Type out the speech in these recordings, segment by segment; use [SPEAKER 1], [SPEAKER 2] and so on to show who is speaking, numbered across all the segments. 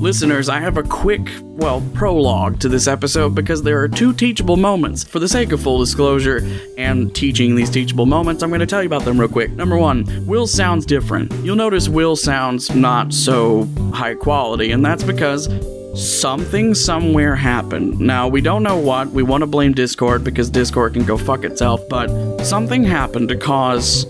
[SPEAKER 1] Listeners, I have a quick, well, prologue to this episode because there are two teachable moments. For the sake of full disclosure and teaching these teachable moments, I'm going to tell you about them real quick. Number one, Will sounds different. You'll notice Will sounds not so high quality, and that's because something somewhere happened. Now, we don't know what. We want to blame Discord because Discord can go fuck itself, but something happened to cause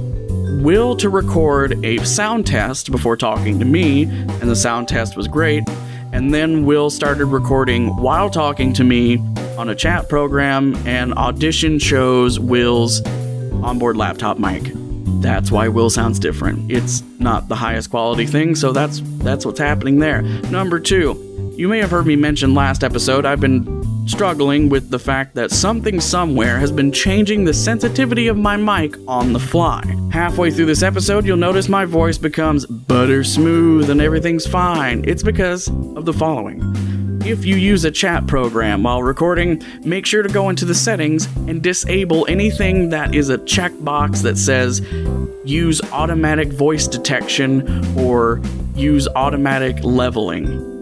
[SPEAKER 1] Will to record a sound test before talking to me, and the sound test was great. And then Will started recording while talking to me on a chat program, and Audition shows Will's onboard laptop mic. That's why Will sounds different. It's not the highest quality thing, so that's that's what's happening there. Number 2. You may have heard me mention last episode I've been struggling with the fact that something somewhere has been changing the sensitivity of my mic on the fly. Halfway through this episode, you'll notice my voice becomes butter smooth and everything's fine. It's because of the following. If you use a chat program while recording, make sure to go into the settings and disable anything that is a checkbox that says use automatic voice detection or use automatic leveling.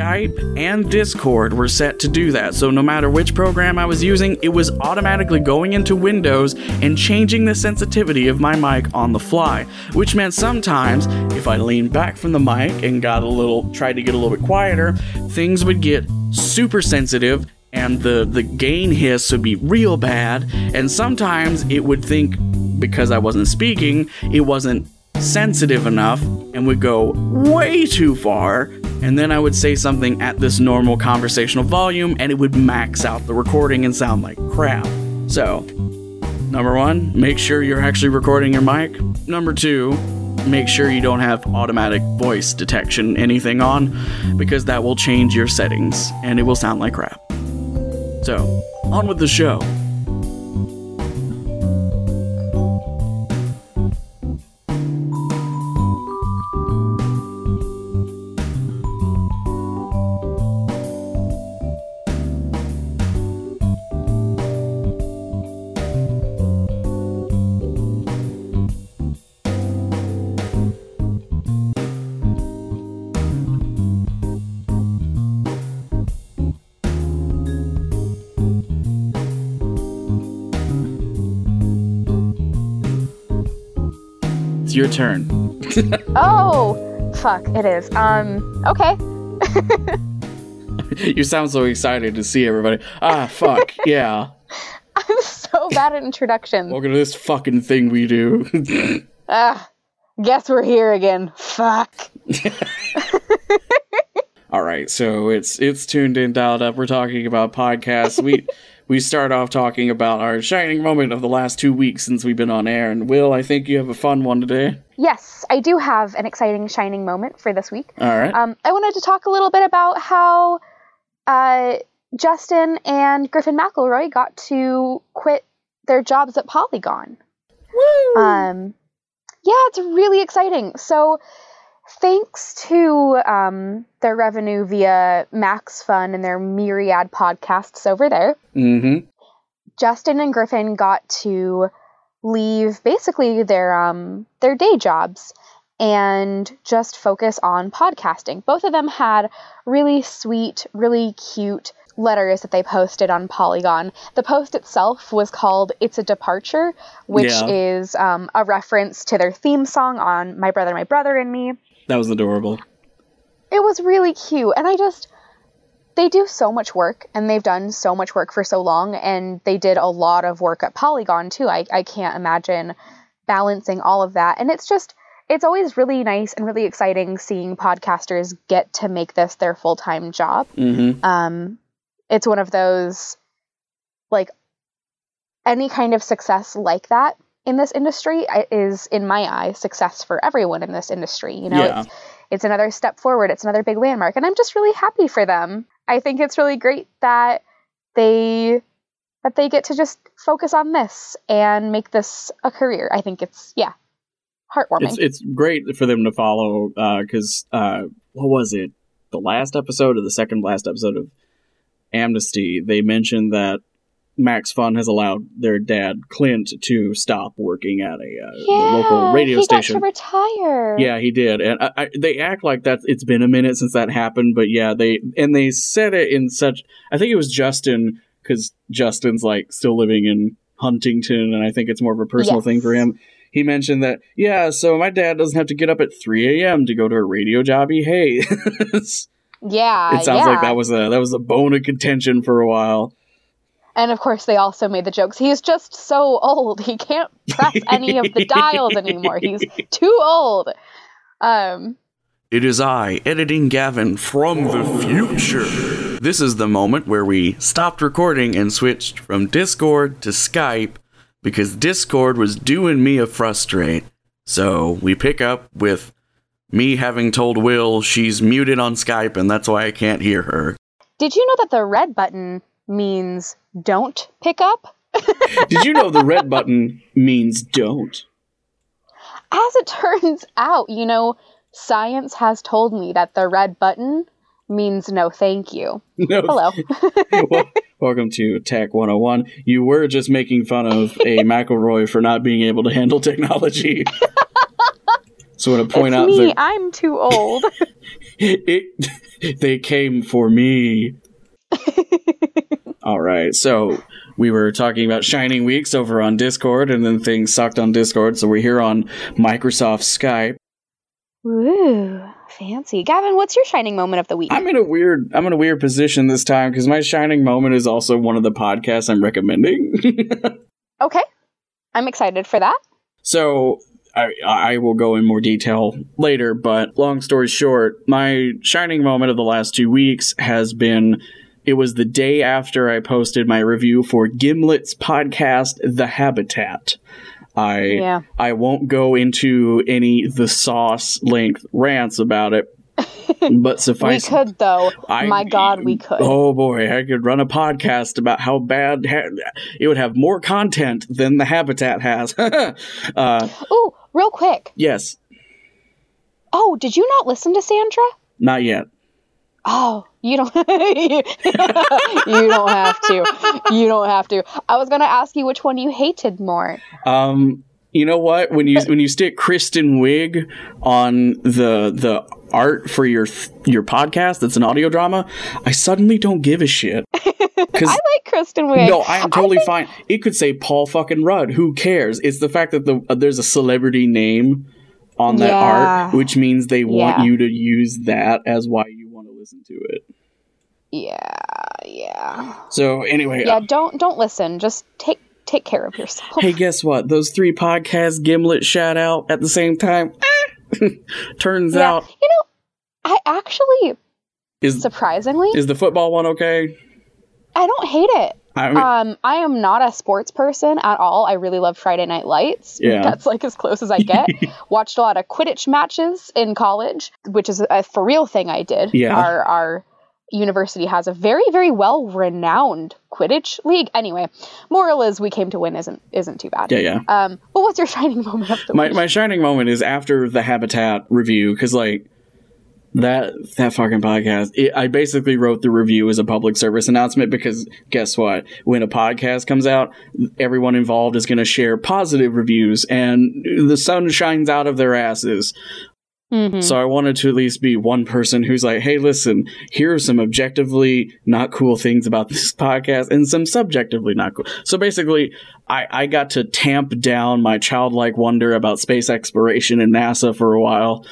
[SPEAKER 1] Skype and Discord were set to do that. So no matter which program I was using, it was automatically going into Windows and changing the sensitivity of my mic on the fly, which meant sometimes if I leaned back from the mic and got a little tried to get a little bit quieter, things would get super sensitive and the the gain hiss would be real bad and sometimes it would think because I wasn't speaking, it wasn't sensitive enough and would go way too far and then I would say something at this normal conversational volume, and it would max out the recording and sound like crap. So, number one, make sure you're actually recording your mic. Number two, make sure you don't have automatic voice detection anything on, because that will change your settings and it will sound like crap. So, on with the show. Your turn.
[SPEAKER 2] oh, fuck, it is. Um, okay.
[SPEAKER 1] you sound so excited to see everybody. Ah, fuck, yeah.
[SPEAKER 2] I'm so bad at introductions.
[SPEAKER 1] Welcome to this fucking thing we do.
[SPEAKER 2] Ah, guess we're here again. Fuck.
[SPEAKER 1] All right, so it's it's tuned in, dialed up. We're talking about podcasts. We we start off talking about our shining moment of the last two weeks since we've been on air. And Will, I think you have a fun one today.
[SPEAKER 2] Yes, I do have an exciting shining moment for this week.
[SPEAKER 1] All right.
[SPEAKER 2] Um, I wanted to talk a little bit about how uh, Justin and Griffin McElroy got to quit their jobs at Polygon.
[SPEAKER 1] Woo!
[SPEAKER 2] Um, yeah, it's really exciting. So thanks to um, their revenue via Max Fun and their myriad podcasts over there,
[SPEAKER 1] mm-hmm.
[SPEAKER 2] Justin and Griffin got to leave basically their um, their day jobs and just focus on podcasting. Both of them had really sweet, really cute letters that they posted on Polygon. The post itself was called It's a Departure, which
[SPEAKER 1] Yeah.
[SPEAKER 2] is um, a reference to their theme song on My Brother, My Brother and Me.
[SPEAKER 1] That was adorable.
[SPEAKER 2] It was really cute. And I just, they do so much work and they've done so much work for so long. And they did a lot of work at Polygon too. I, I can't imagine balancing all of that. And it's just, it's always really nice and really exciting seeing podcasters get to make this their full time job.
[SPEAKER 1] Mm-hmm.
[SPEAKER 2] Um, it's one of those, like, any kind of success like that in this industry is, in my eyes, success for everyone in this industry. You know,
[SPEAKER 1] Yeah.
[SPEAKER 2] it's, it's another step forward. It's another big landmark, and I'm just really happy for them. I think it's really great that they that they get to just focus on this and make this a career. I think it's yeah, heartwarming.
[SPEAKER 1] It's it's great for them to follow because uh, what was it? The last episode or the second last episode of Amnesty, they mentioned that Max Fun has allowed their dad Clint to stop working at a uh,
[SPEAKER 2] Yeah,
[SPEAKER 1] local radio
[SPEAKER 2] he
[SPEAKER 1] station.
[SPEAKER 2] got to retire.
[SPEAKER 1] Yeah, he did, and I, I, they act like that. It's been a minute since that happened, but yeah, they and they said it in such. I think it was Justin because Justin's like still living in Huntington, and I think it's more of a personal
[SPEAKER 2] Yes.
[SPEAKER 1] thing for him. He mentioned that, yeah, so my dad doesn't have to get up at 3 a.m. to go to a radio job he hates.
[SPEAKER 2] yeah.
[SPEAKER 1] it sounds
[SPEAKER 2] yeah.
[SPEAKER 1] like that was a that was a bone of contention for a while.
[SPEAKER 2] And of course, they also made the jokes. He's just so old; he can't press any of the dials anymore. He's too old. Um,
[SPEAKER 1] It is I, editing Gavin from the future. This is the moment where we stopped recording and switched from Discord to Skype because Discord was doing me a frustrate. So we pick up with me having told Will she's muted on Skype and that's why I can't hear her.
[SPEAKER 2] did you know that the red button means "don't pick up"?
[SPEAKER 1] Did you know the red button means don't?
[SPEAKER 2] As it turns out, you know, science has told me that the red button means no thank you.
[SPEAKER 1] No.
[SPEAKER 2] Hello.
[SPEAKER 1] Well, welcome to Tech 101. You were just making fun of a McElroy for not being able to handle technology. so I want to point
[SPEAKER 2] it's
[SPEAKER 1] out
[SPEAKER 2] me.
[SPEAKER 1] that
[SPEAKER 2] I'm too old.
[SPEAKER 1] it, they came for me. All right, so we were talking about Shining Weeks over on Discord, and then things sucked on Discord, so we're here on Microsoft Skype.
[SPEAKER 2] Ooh, fancy. Gavin, what's your shining moment of the week?
[SPEAKER 1] I'm in a weird, I'm in a weird position this time because my shining moment is also one of the podcasts I'm recommending.
[SPEAKER 2] okay. I'm excited for that.
[SPEAKER 1] So I, I will go in more detail later, but long story short, my shining moment of the last two weeks has been it was the day after I posted my review for Gimlet's podcast, The Habitat. I
[SPEAKER 2] Yeah.
[SPEAKER 1] I won't go into any the sauce length rants about it, but suffice We
[SPEAKER 2] could, though.
[SPEAKER 1] I-
[SPEAKER 2] My God, we could.
[SPEAKER 1] Oh boy, I could run a podcast about how bad ha- it would have more content than the Habitat has. uh,
[SPEAKER 2] Ooh, real quick.
[SPEAKER 1] yes,
[SPEAKER 2] Oh, did you not listen to Sandra?
[SPEAKER 1] not yet.
[SPEAKER 2] Oh, you don't. you don't have to. You don't have to. I was gonna ask you which one you hated more.
[SPEAKER 1] Um, you know what? When you when you stick Kristen Wiig on the the art for your your podcast, that's an audio drama. I suddenly don't give a shit. Because
[SPEAKER 2] I like Kristen Wiig.
[SPEAKER 1] no, I am totally
[SPEAKER 2] think-
[SPEAKER 1] fine. It could say Paul fucking Rudd. Who cares? It's the fact that the uh, there's a celebrity name on that
[SPEAKER 2] Yeah.
[SPEAKER 1] art, which means they want
[SPEAKER 2] Yeah.
[SPEAKER 1] you to use that as why you to listen to it.
[SPEAKER 2] Yeah, yeah,
[SPEAKER 1] So anyway,
[SPEAKER 2] yeah.
[SPEAKER 1] uh,
[SPEAKER 2] Don't don't listen. Just take take care of yourself.
[SPEAKER 1] hey, guess what? Those three podcasts Gimlet shout out at the same time. Turns
[SPEAKER 2] Yeah.
[SPEAKER 1] out
[SPEAKER 2] You know, I actually
[SPEAKER 1] is
[SPEAKER 2] surprisingly
[SPEAKER 1] is the football one okay?
[SPEAKER 2] I don't hate it.
[SPEAKER 1] I mean,
[SPEAKER 2] Um, I am not a sports person at all. I really love Friday Night Lights.
[SPEAKER 1] Yeah.
[SPEAKER 2] That's like as close as I get. Watched a lot of Quidditch matches in college, which is a for real thing I did.
[SPEAKER 1] Yeah.
[SPEAKER 2] Our our university has a very very well renowned Quidditch league. Anyway, moral is we came to win isn't isn't too bad.
[SPEAKER 1] yeah, yeah.
[SPEAKER 2] Um, but what's your shining moment of the
[SPEAKER 1] My
[SPEAKER 2] week?
[SPEAKER 1] my shining moment is after the Habitat review because like that that fucking podcast. It, I basically wrote the review as a public service announcement because guess what? When a podcast comes out, everyone involved is going to share positive reviews, and the sun shines out of their asses.
[SPEAKER 2] Mhm.
[SPEAKER 1] So I wanted to at least be one person who's like, hey, listen, here are some objectively not cool things about this podcast and some subjectively not cool. So basically, I, I got to tamp down my childlike wonder about space exploration and NASA for a while.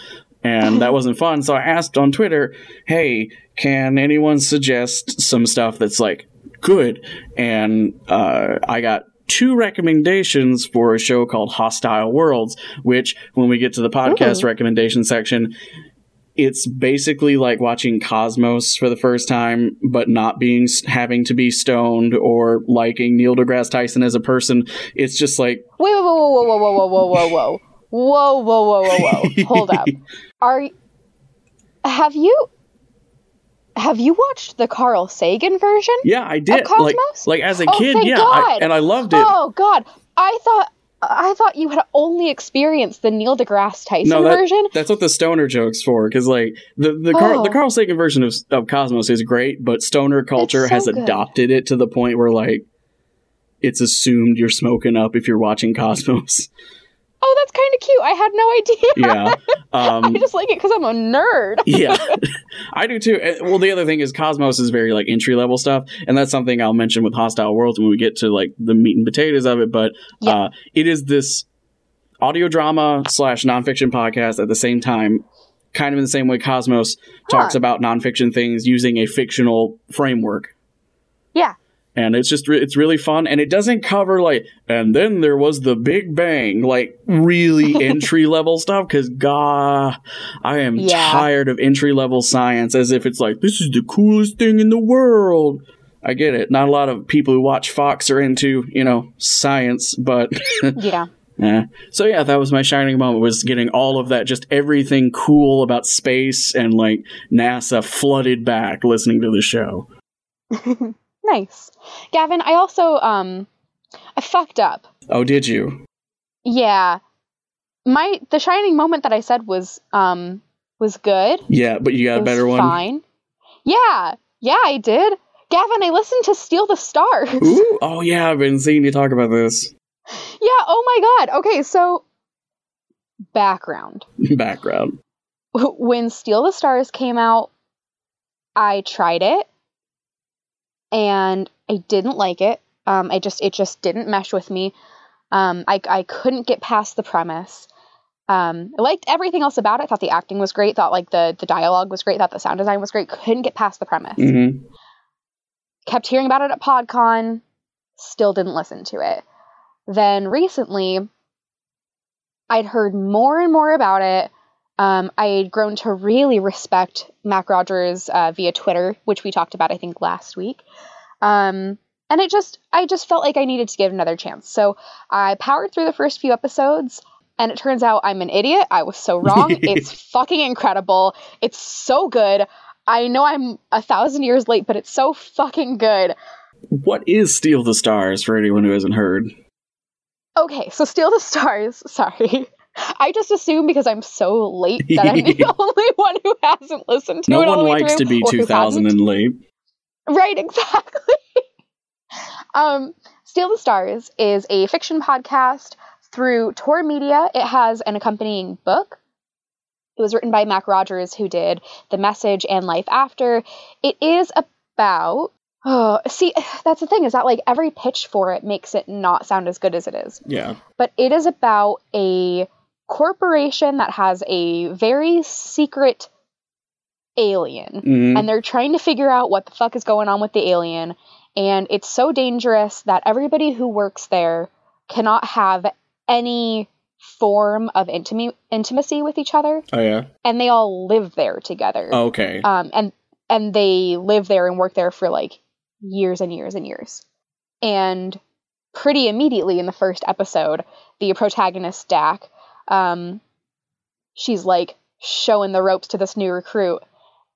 [SPEAKER 1] And that wasn't fun. So I asked on Twitter, hey, can anyone suggest some stuff that's like good? And uh, I got two recommendations for a show called Hostile Worlds, which when we get to the podcast
[SPEAKER 2] Ooh.
[SPEAKER 1] recommendation section, it's basically like watching Cosmos for the first time, but not being having to be stoned or liking Neil deGrasse Tyson as a person. It's just like
[SPEAKER 2] Wait, whoa, whoa, whoa, whoa, whoa, whoa, whoa, whoa, whoa, whoa, whoa, whoa, whoa. Hold up. Are have you have you watched the Carl Sagan version?
[SPEAKER 1] yeah, I did
[SPEAKER 2] Cosmos?
[SPEAKER 1] like like as a
[SPEAKER 2] Oh,
[SPEAKER 1] kid, yeah, I, and I loved it.
[SPEAKER 2] Oh God, I thought I thought you had only experienced the Neil deGrasse Tyson
[SPEAKER 1] No, that-
[SPEAKER 2] version.
[SPEAKER 1] That's what the stoner jokes for, because like the the, Carl,
[SPEAKER 2] Oh.
[SPEAKER 1] the Carl Sagan version of, of Cosmos is great, but stoner culture
[SPEAKER 2] so
[SPEAKER 1] has
[SPEAKER 2] good.
[SPEAKER 1] adopted it to the point where like it's assumed you're smoking up if you're watching Cosmos.
[SPEAKER 2] Oh, that's kind of cute. I had no idea.
[SPEAKER 1] Yeah. Um,
[SPEAKER 2] I just like it because I'm a nerd.
[SPEAKER 1] yeah, I do too. Uh, Well, the other thing is Cosmos is very like entry level stuff, and that's something I'll mention with Hostile Worlds when we get to like the meat and potatoes of it. But
[SPEAKER 2] Yeah.
[SPEAKER 1] uh, it is this audio drama slash nonfiction podcast at the same time, kind of in the same way Cosmos talks about nonfiction things using a fictional framework.
[SPEAKER 2] Yeah.
[SPEAKER 1] And it's just re- it's really fun, and it doesn't cover like, and then there was the Big Bang, like really entry level stuff. Because God, I am
[SPEAKER 2] Yeah.
[SPEAKER 1] tired of entry level science as if it's like this is the coolest thing in the world. I get it. Not a lot of people who watch Fox are into you know science, but
[SPEAKER 2] Yeah.
[SPEAKER 1] yeah. So yeah, that was my shining moment was getting all of that, just everything cool about space and like NASA flooded back listening to the show.
[SPEAKER 2] Nice. Gavin, I also um I fucked up.
[SPEAKER 1] Oh, did you?
[SPEAKER 2] Yeah. My the shining moment that I said was um was good.
[SPEAKER 1] Yeah, but you got
[SPEAKER 2] It
[SPEAKER 1] a better one.
[SPEAKER 2] Fine. Yeah. Yeah, I did. Gavin, I listened to Steal the Stars.
[SPEAKER 1] Ooh, oh yeah, I've been seeing you talk about this.
[SPEAKER 2] Yeah, oh my god. Okay, so background.
[SPEAKER 1] Background.
[SPEAKER 2] When Steal the Stars came out, I tried it and I didn't like it. Um I just it just didn't mesh with me. Um I I couldn't get past the premise. Um I liked everything else about it. Thought the acting was great, thought like the the dialogue was great, thought the sound design was great. Couldn't get past the premise.
[SPEAKER 1] hmm
[SPEAKER 2] kept hearing about it at PodCon, still didn't listen to it. Then recently, I'd heard more and more about it. Um, I had grown to really respect Mac Rogers uh, via Twitter, which we talked about, I think, last week. Um, and it just, I just felt like I needed to give another chance. So I powered through the first few episodes, and it turns out I'm an idiot. I was so wrong. it's fucking incredible. It's so good. I know I'm a thousand years late, but it's so fucking good.
[SPEAKER 1] What is Steal the Stars for anyone who hasn't heard?
[SPEAKER 2] Okay, so Steal the Stars. Sorry. I just assume because I'm so late that I'm the only one who hasn't listened to
[SPEAKER 1] No
[SPEAKER 2] it all
[SPEAKER 1] one likes to be 2000 and late.
[SPEAKER 2] Right, exactly. um, Steal the Stars is a fiction podcast through Tor Media. It has an accompanying book. It was written by Mac Rogers, who did The Message and Life After. It is about. Oh, see, that's the thing is that like every pitch for it makes it not sound as good as it is.
[SPEAKER 1] Yeah.
[SPEAKER 2] But it is about a corporation that has a very secret alien
[SPEAKER 1] Mhm.
[SPEAKER 2] and they're trying to figure out what the fuck is going on with the alien and it's so dangerous that everybody who works there cannot have any form of intimi- intimacy with each other
[SPEAKER 1] Oh yeah.
[SPEAKER 2] and they all live there together
[SPEAKER 1] Okay.
[SPEAKER 2] um, and and they live there and work there for like years and years and years. And pretty immediately in the first episode, the protagonist Dak, um, she's like showing the ropes to this new recruit,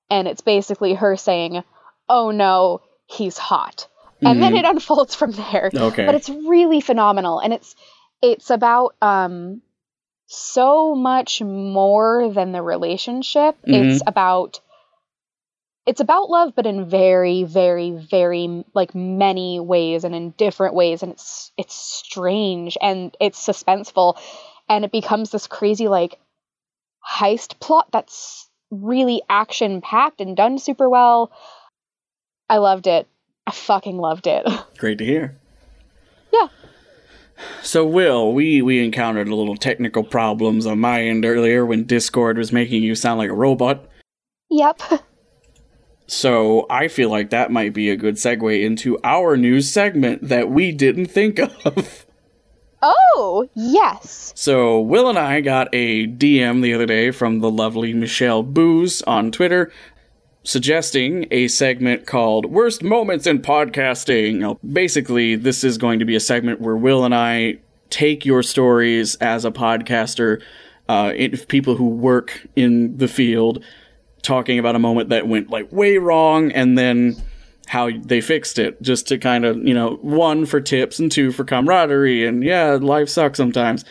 [SPEAKER 2] and it's basically her saying, "Oh no, he's hot," and then
[SPEAKER 1] Mhm.
[SPEAKER 2] it unfolds from there.
[SPEAKER 1] Okay.
[SPEAKER 2] but it's really phenomenal and it's it's about um so much more than the relationship. It's about it's about love but in very very very like many ways and in different ways and it's it's strange and it's suspenseful and it becomes this crazy like heist plot that's really action packed and done super well i loved it i fucking loved it
[SPEAKER 1] Great to hear.
[SPEAKER 2] Yeah.
[SPEAKER 1] So, Will, we we encountered a little technical problems on my end earlier when Discord was making you sound like a robot.
[SPEAKER 2] yep
[SPEAKER 1] So, I feel like that might be a good segue into our news segment that we didn't think of.
[SPEAKER 2] Oh, yes.
[SPEAKER 1] So, Will and I got a DM the other day from the lovely Michelle Booze on Twitter suggesting a segment called Worst Moments in Podcasting. Basically, this is going to be a segment where Will and I take your stories as a podcaster, uh, if people who work in the field, talking about a moment that went like way wrong and then how they fixed it just to kind of you know one for tips and two for camaraderie and yeah life sucks sometimes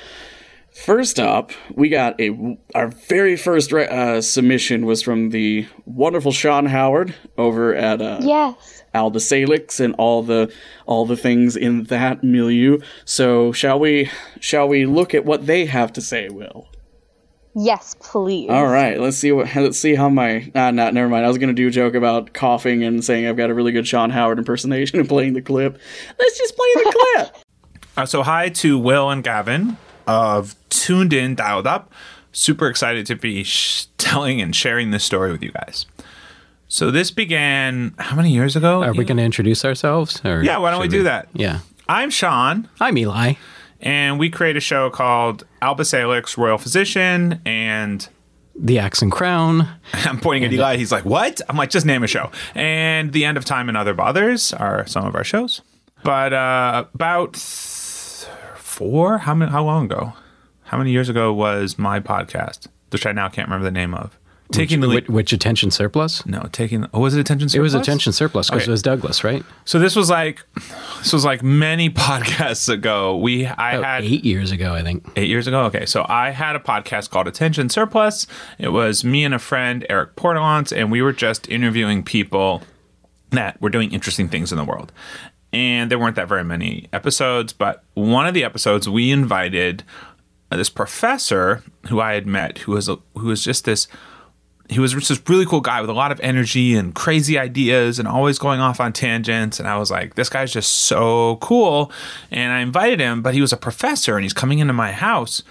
[SPEAKER 1] First up, we got a our very first uh, submission was from the wonderful Sean Howard over at uh,
[SPEAKER 2] yes
[SPEAKER 1] Alba Salix and all the all the things in that milieu. So shall we shall we look at what they have to say, Will?
[SPEAKER 2] Yes, please.
[SPEAKER 1] All right, let's see what let's see how my ah not never mind. I was gonna do a joke about coughing and saying I've got a really good Sean Howard impersonation and playing the clip. Let's just play the clip.
[SPEAKER 3] Uh, so hi to Will and Gavin of Tuned In Dialed Up. Super excited to be sh- telling and sharing this story with you guys. So this began how many years ago?
[SPEAKER 4] Are we going to introduce ourselves? Or
[SPEAKER 3] Yeah, why don't we
[SPEAKER 4] should
[SPEAKER 3] do that?
[SPEAKER 4] Yeah.
[SPEAKER 3] I'm Sean,
[SPEAKER 4] I'm Eli.
[SPEAKER 3] And we create a show called Alba Salix Royal Physician, and
[SPEAKER 4] The Axe and Crown.
[SPEAKER 3] I'm pointing at Eli. He's like, "What?" I'm like, "Just name a show." And The End of Time and Other Bothers are some of our shows. But uh, about th- four, how many? How long ago? How many years ago was my podcast, which I now can't remember the name of? Taking the
[SPEAKER 4] Which, which attention surplus?
[SPEAKER 3] No, taking. Oh, was it attention? Surplus?
[SPEAKER 4] It was attention surplus because
[SPEAKER 3] Okay.
[SPEAKER 4] it was Douglas, right?
[SPEAKER 3] So this was like, this was like many podcasts ago. We I
[SPEAKER 4] About
[SPEAKER 3] had
[SPEAKER 4] eight years ago, I think.
[SPEAKER 3] eight years ago. Okay, so I had a podcast called Attention Surplus. It was me and a friend, Eric Portalance, and we were just interviewing people that were doing interesting things in the world. And there weren't that very many episodes, but one of the episodes we invited uh, this professor who I had met, who was a, who was just this he was just this really cool guy with a lot of energy and crazy ideas and always going off on tangents. And I was like, this guy's just so cool. And I invited him, but he was a professor and he's coming into my house.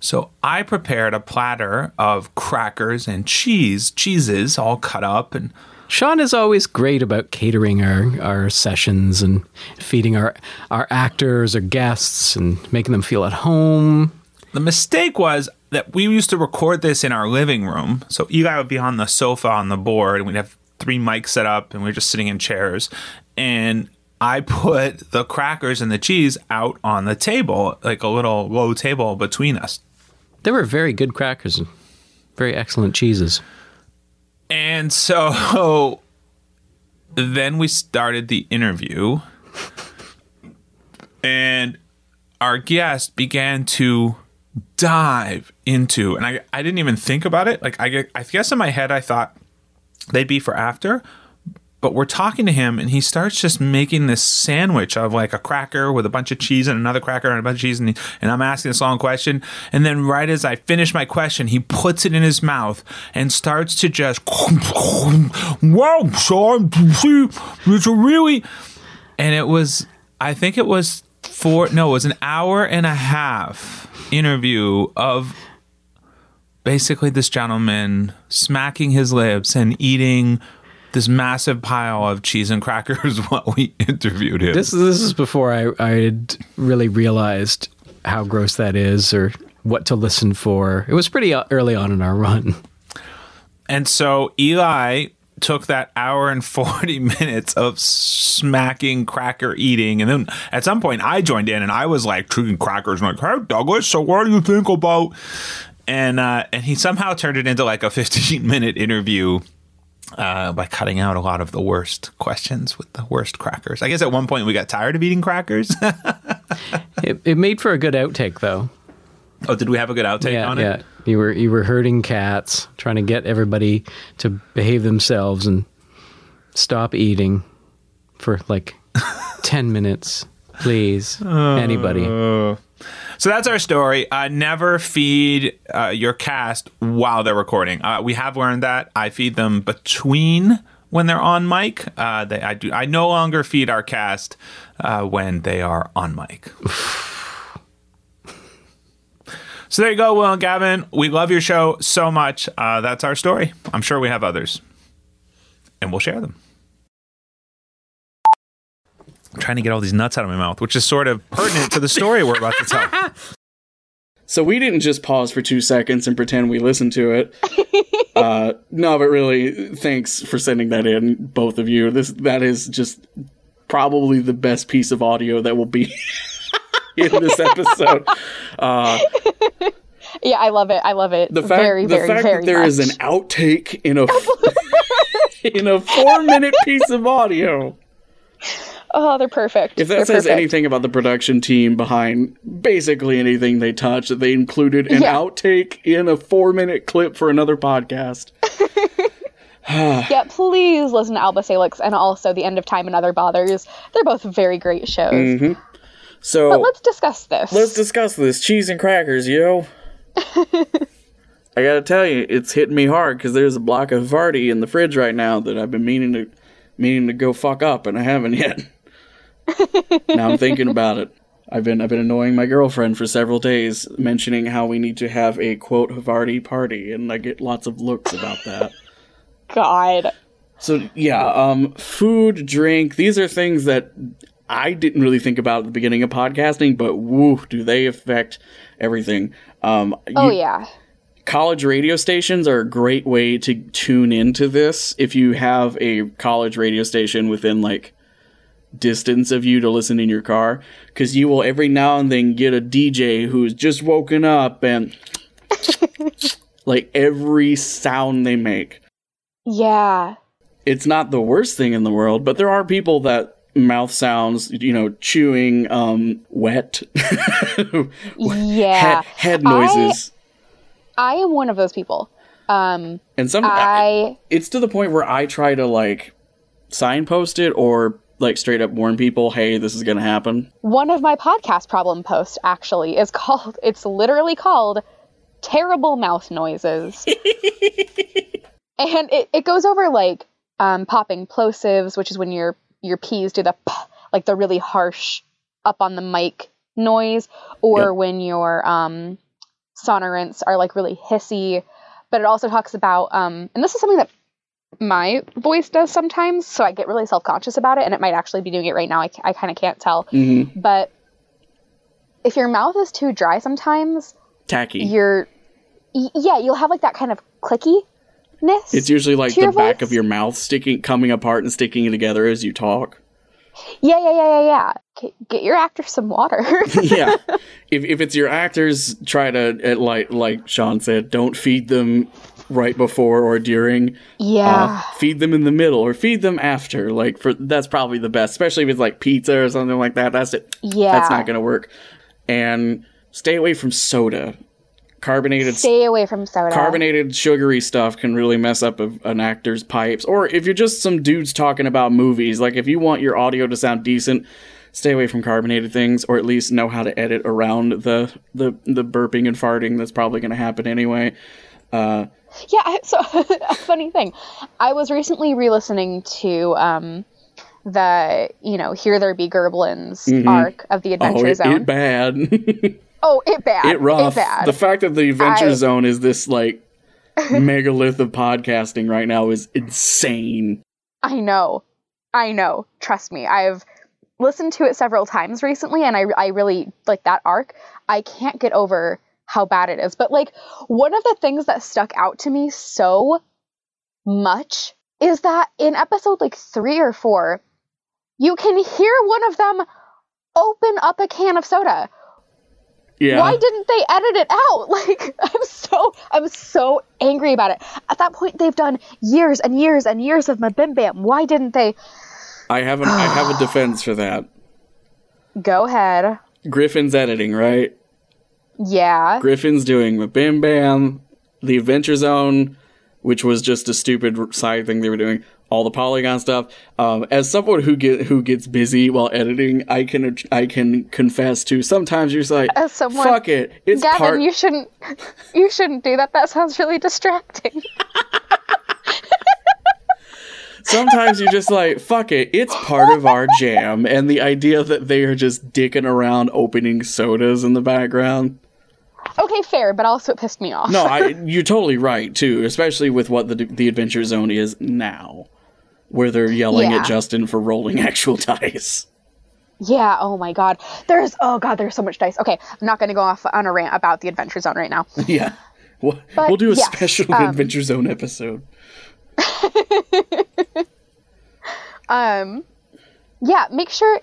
[SPEAKER 3] So I prepared a platter of crackers and cheese, cheeses all cut up. And
[SPEAKER 4] Sean is always great about catering our, our sessions and feeding our, our actors or guests and making them feel at home.
[SPEAKER 3] the mistake was that we used to record this in our living room. So Eli would be on the sofa on the board, and we'd have three mics set up, and we were just sitting in chairs. And I put the crackers and the cheese out on the table, like a little low table between us.
[SPEAKER 4] They were very good crackers and very excellent cheeses.
[SPEAKER 3] And so then we started the interview, and our guest began to dive into, and I, I didn't even think about it. Like I, I guess in my head I thought they'd be for after, but we're talking to him, and he starts just making this sandwich of like a cracker with a bunch of cheese and another cracker and a bunch of cheese, and, and I'm asking this long question, and then right as I finish my question, he puts it in his mouth and starts to just, wow, see, it's a really, and it was, I think it was four, no, it was an hour and a half interview of basically this gentleman smacking his lips and eating this massive pile of cheese and crackers while we interviewed him.
[SPEAKER 4] This, this is before I, I had really realized how gross that is or what to listen for. It was pretty uh, early on in our run.
[SPEAKER 3] and so Eli took that hour and 40 minutes of smacking cracker eating and then at some point I joined in and I was like treating crackers and like hey Douglas so what do you think about and uh, and he somehow turned it into like a 15 minute interview uh, by cutting out a lot of the worst questions with the worst crackers. I guess at one point we got tired of eating crackers.
[SPEAKER 4] It, it made for a good outtake, though.
[SPEAKER 3] Oh, did we have a good outtake
[SPEAKER 4] yeah,
[SPEAKER 3] on
[SPEAKER 4] yeah.
[SPEAKER 3] it?
[SPEAKER 4] You were you were herding cats, trying to get everybody to behave themselves and stop eating for like ten minutes, please. Anybody?
[SPEAKER 3] So that's our story. Uh, never feed uh, your cast while they're recording. Uh, we have learned that. I feed them between when they're on mic. Uh, they, I do. I no longer feed our cast uh, when they are on mic. so there you go, Will and Gavin. We love your show so much. Uh, that's our story. I'm sure we have others, and we'll share them. I'm trying to get all these nuts out of my mouth, which is sort of pertinent to the story we're about to tell.
[SPEAKER 1] So we didn't just pause for two seconds and pretend we listened to it. uh, no, but really, thanks for sending that in, both of you. This that is just probably the best piece of audio that will be in this episode. Uh,
[SPEAKER 2] Yeah, I love it. I love it.
[SPEAKER 1] the fact,
[SPEAKER 2] very,
[SPEAKER 1] the
[SPEAKER 2] very,
[SPEAKER 1] fact
[SPEAKER 2] very
[SPEAKER 1] that there
[SPEAKER 2] much.
[SPEAKER 1] is an outtake in a in a four minute piece of audio.
[SPEAKER 2] Oh, they're perfect.
[SPEAKER 1] If that
[SPEAKER 2] They're
[SPEAKER 1] says
[SPEAKER 2] perfect.
[SPEAKER 1] anything about the production team behind basically anything they touch, that they included an
[SPEAKER 2] Yeah.
[SPEAKER 1] outtake in a four minute clip for another podcast.
[SPEAKER 2] Yeah, please listen to Alba Salix and also The End of Time and Other Bothers. They're both very great shows.
[SPEAKER 1] Mm-hmm. So
[SPEAKER 2] But let's discuss this.
[SPEAKER 1] let's discuss this cheese and crackers, yo. I gotta tell you, it's hitting me hard because there's a block of Havarti in the fridge right now that I've been meaning to meaning to go fuck up, and I haven't yet. now I'm thinking about it. I've been I've been annoying my girlfriend for several days, mentioning how we need to have a quote Havarti party, and I get lots of looks about that.
[SPEAKER 2] God.
[SPEAKER 1] So yeah, um, food, drink, these are things that I didn't really think about at the beginning of podcasting, but woo, do they affect everything. Um,
[SPEAKER 2] Oh
[SPEAKER 1] you-
[SPEAKER 2] yeah.
[SPEAKER 1] college radio stations are a great way to tune into this if you have a college radio station within like distance of you to listen in your car because you will every now and then get a dj who's just woken up and like every sound they make
[SPEAKER 2] Yeah.
[SPEAKER 1] it's not the worst thing in the world but there are people that mouth sounds you know chewing um wet
[SPEAKER 2] Yeah.
[SPEAKER 1] head, head noises
[SPEAKER 2] I am one of those people. Um
[SPEAKER 1] and some
[SPEAKER 2] I
[SPEAKER 1] it's to the point where I try to like signpost it or like straight up warn people, hey, this is gonna happen.
[SPEAKER 2] one of my podcast problem posts actually is called it's literally called terrible mouth noises and it, it goes over like um, popping plosives which is when your your p's do the p, like the really harsh up on the mic noise or
[SPEAKER 1] Yep.
[SPEAKER 2] when your um, sonorants are like really hissy but it also talks about um, and this is something that my voice does sometimes so i get really self-conscious about it and it might actually be doing it right now i, I kind of can't tell
[SPEAKER 1] Mm-hmm.
[SPEAKER 2] but if your mouth is too dry sometimes
[SPEAKER 1] Tacky.
[SPEAKER 2] you're yeah you'll have like that kind of
[SPEAKER 1] it's usually like the
[SPEAKER 2] your
[SPEAKER 1] back of your mouth sticking coming apart and sticking together as you talk.
[SPEAKER 2] yeah yeah yeah yeah yeah get your actor some water
[SPEAKER 1] yeah. If if it's your actors, try to uh, like like Sean said, don't feed them right before or during.
[SPEAKER 2] yeah
[SPEAKER 1] Uh, feed them in the middle or feed them after. Like for that's probably the best, especially if it's like pizza or something like that. That's it.
[SPEAKER 2] yeah
[SPEAKER 1] That's not gonna work. And stay away from soda. Carbonated
[SPEAKER 2] stay away from soda
[SPEAKER 1] carbonated sugary stuff can really mess up a, an actor's pipes. Or if you're just some dudes talking about movies, like if you want your audio to sound decent, stay away from carbonated things, or at least know how to edit around the the, the burping and farting that's probably going to happen anyway. Uh,
[SPEAKER 2] yeah so a funny thing i was recently re-listening to um the you know here there be gerblins arc of the
[SPEAKER 1] oh,
[SPEAKER 2] adventure
[SPEAKER 1] it,
[SPEAKER 2] zone
[SPEAKER 1] it bad.
[SPEAKER 2] oh it bad
[SPEAKER 1] it rough.
[SPEAKER 2] bad
[SPEAKER 1] The fact that the Adventure
[SPEAKER 2] I-
[SPEAKER 1] Zone is this like megalith of podcasting right now is insane.
[SPEAKER 2] I know. I know. Trust me. I've listened to it several times recently and I I really like that arc. I can't get over how bad it is. But like one of the things that stuck out to me so much is that in episode like 3 or 4 you can hear one of them open up a can of soda.
[SPEAKER 1] Yeah.
[SPEAKER 2] Why didn't they edit it out? Like I'm so I'm so angry about it. At that point they've done years and years and years of my bim bam. Why didn't they
[SPEAKER 1] I have an I have a defense for that.
[SPEAKER 2] Go ahead.
[SPEAKER 1] Griffin's editing, right?
[SPEAKER 2] Yeah.
[SPEAKER 1] Griffin's doing the Bim Bam, the Adventure Zone, which was just a stupid side thing they were doing. All the polygon stuff. Um, as someone who get who gets busy while editing, I can I can confess to sometimes you're just like,
[SPEAKER 2] As someone-
[SPEAKER 1] fuck it, it's
[SPEAKER 2] Gavin,
[SPEAKER 1] part.
[SPEAKER 2] you shouldn't you shouldn't do that. That sounds really distracting.
[SPEAKER 1] sometimes you're just like, fuck it, it's part of our jam. And the idea that they are just dicking around opening sodas in the background.
[SPEAKER 2] okay, fair, but also it pissed me off.
[SPEAKER 1] No, I, you're totally right too, especially with what the the Adventure Zone is now, where they're yelling
[SPEAKER 2] Yeah.
[SPEAKER 1] at Justin for rolling actual dice.
[SPEAKER 2] Yeah, oh my god. There's oh god, there's so much dice. Okay, I'm not gonna go off on a rant about the Adventure Zone right now.
[SPEAKER 1] yeah, we'll,
[SPEAKER 2] But,
[SPEAKER 1] we'll do a
[SPEAKER 2] yes,
[SPEAKER 1] special
[SPEAKER 2] um,
[SPEAKER 1] Adventure Zone episode.
[SPEAKER 2] Um yeah, make sure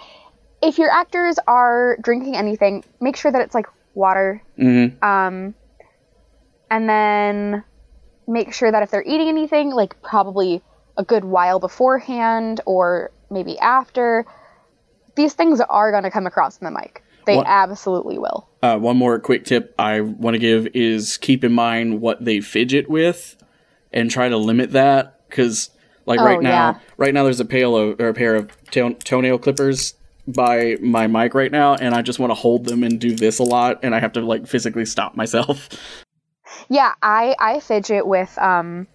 [SPEAKER 2] if your actors are drinking anything, make sure that it's like water.
[SPEAKER 1] Mhm.
[SPEAKER 2] Um and then make sure that if they're eating anything, like probably a good while beforehand or maybe after, these things are going to come across in the mic. They
[SPEAKER 1] What-
[SPEAKER 2] absolutely will.
[SPEAKER 1] Uh, one more quick tip I want to give is keep in mind what they fidget with, and try to limit that because, like
[SPEAKER 2] Oh,
[SPEAKER 1] right now,
[SPEAKER 2] yeah.
[SPEAKER 1] right now there's a pail of or a pair of toe- toenail clippers by my mic right now, and I just want to hold them and do this a lot, and I have to like physically stop myself.
[SPEAKER 2] Yeah, I I fidget with um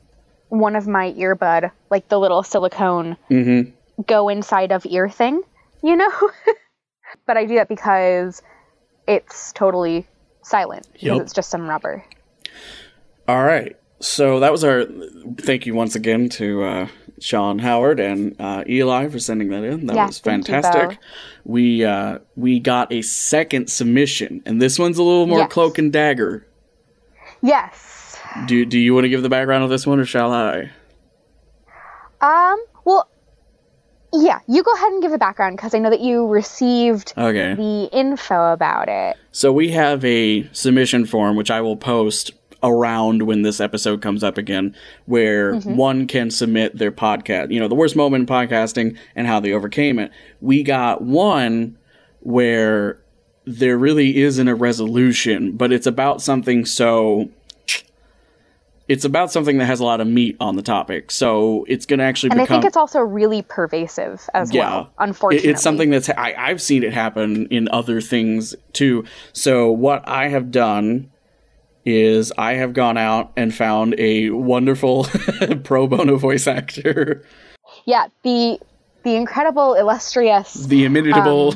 [SPEAKER 2] one of my earbud, like the little silicone
[SPEAKER 1] mm-hmm.
[SPEAKER 2] go inside of ear thing, you know? but I do that because it's totally silent because
[SPEAKER 1] Yep.
[SPEAKER 2] it's just some rubber.
[SPEAKER 1] All right. So that was our thank you once again to uh, Sean Howard and uh, Eli for sending that in. That
[SPEAKER 2] Yeah,
[SPEAKER 1] was
[SPEAKER 2] you
[SPEAKER 1] fantastic.
[SPEAKER 2] both.
[SPEAKER 1] we uh, we got a second submission, and this one's a little more
[SPEAKER 2] Yes.
[SPEAKER 1] cloak and dagger.
[SPEAKER 2] Yes.
[SPEAKER 1] Do Do you want to give the background of this one, or shall I?
[SPEAKER 2] Um, well, yeah, you go ahead and give the background because I know that you received
[SPEAKER 1] Okay.
[SPEAKER 2] the info about it.
[SPEAKER 1] So we have a submission form which I will post around when this episode comes up again, where one can submit their podcast, you know, the worst moment in podcasting and how they overcame it. We got one where there really isn't a resolution, but it's about something so it's about something that has a lot of meat on the topic. So it's going to actually
[SPEAKER 2] And I think it's also really pervasive as
[SPEAKER 1] yeah,
[SPEAKER 2] well, unfortunately.
[SPEAKER 1] it's something that's I, I've seen it happen in other things too. So what I have done is I have gone out and found a wonderful pro bono voice actor,
[SPEAKER 2] Yeah, the the incredible, illustrious,
[SPEAKER 1] the imitable.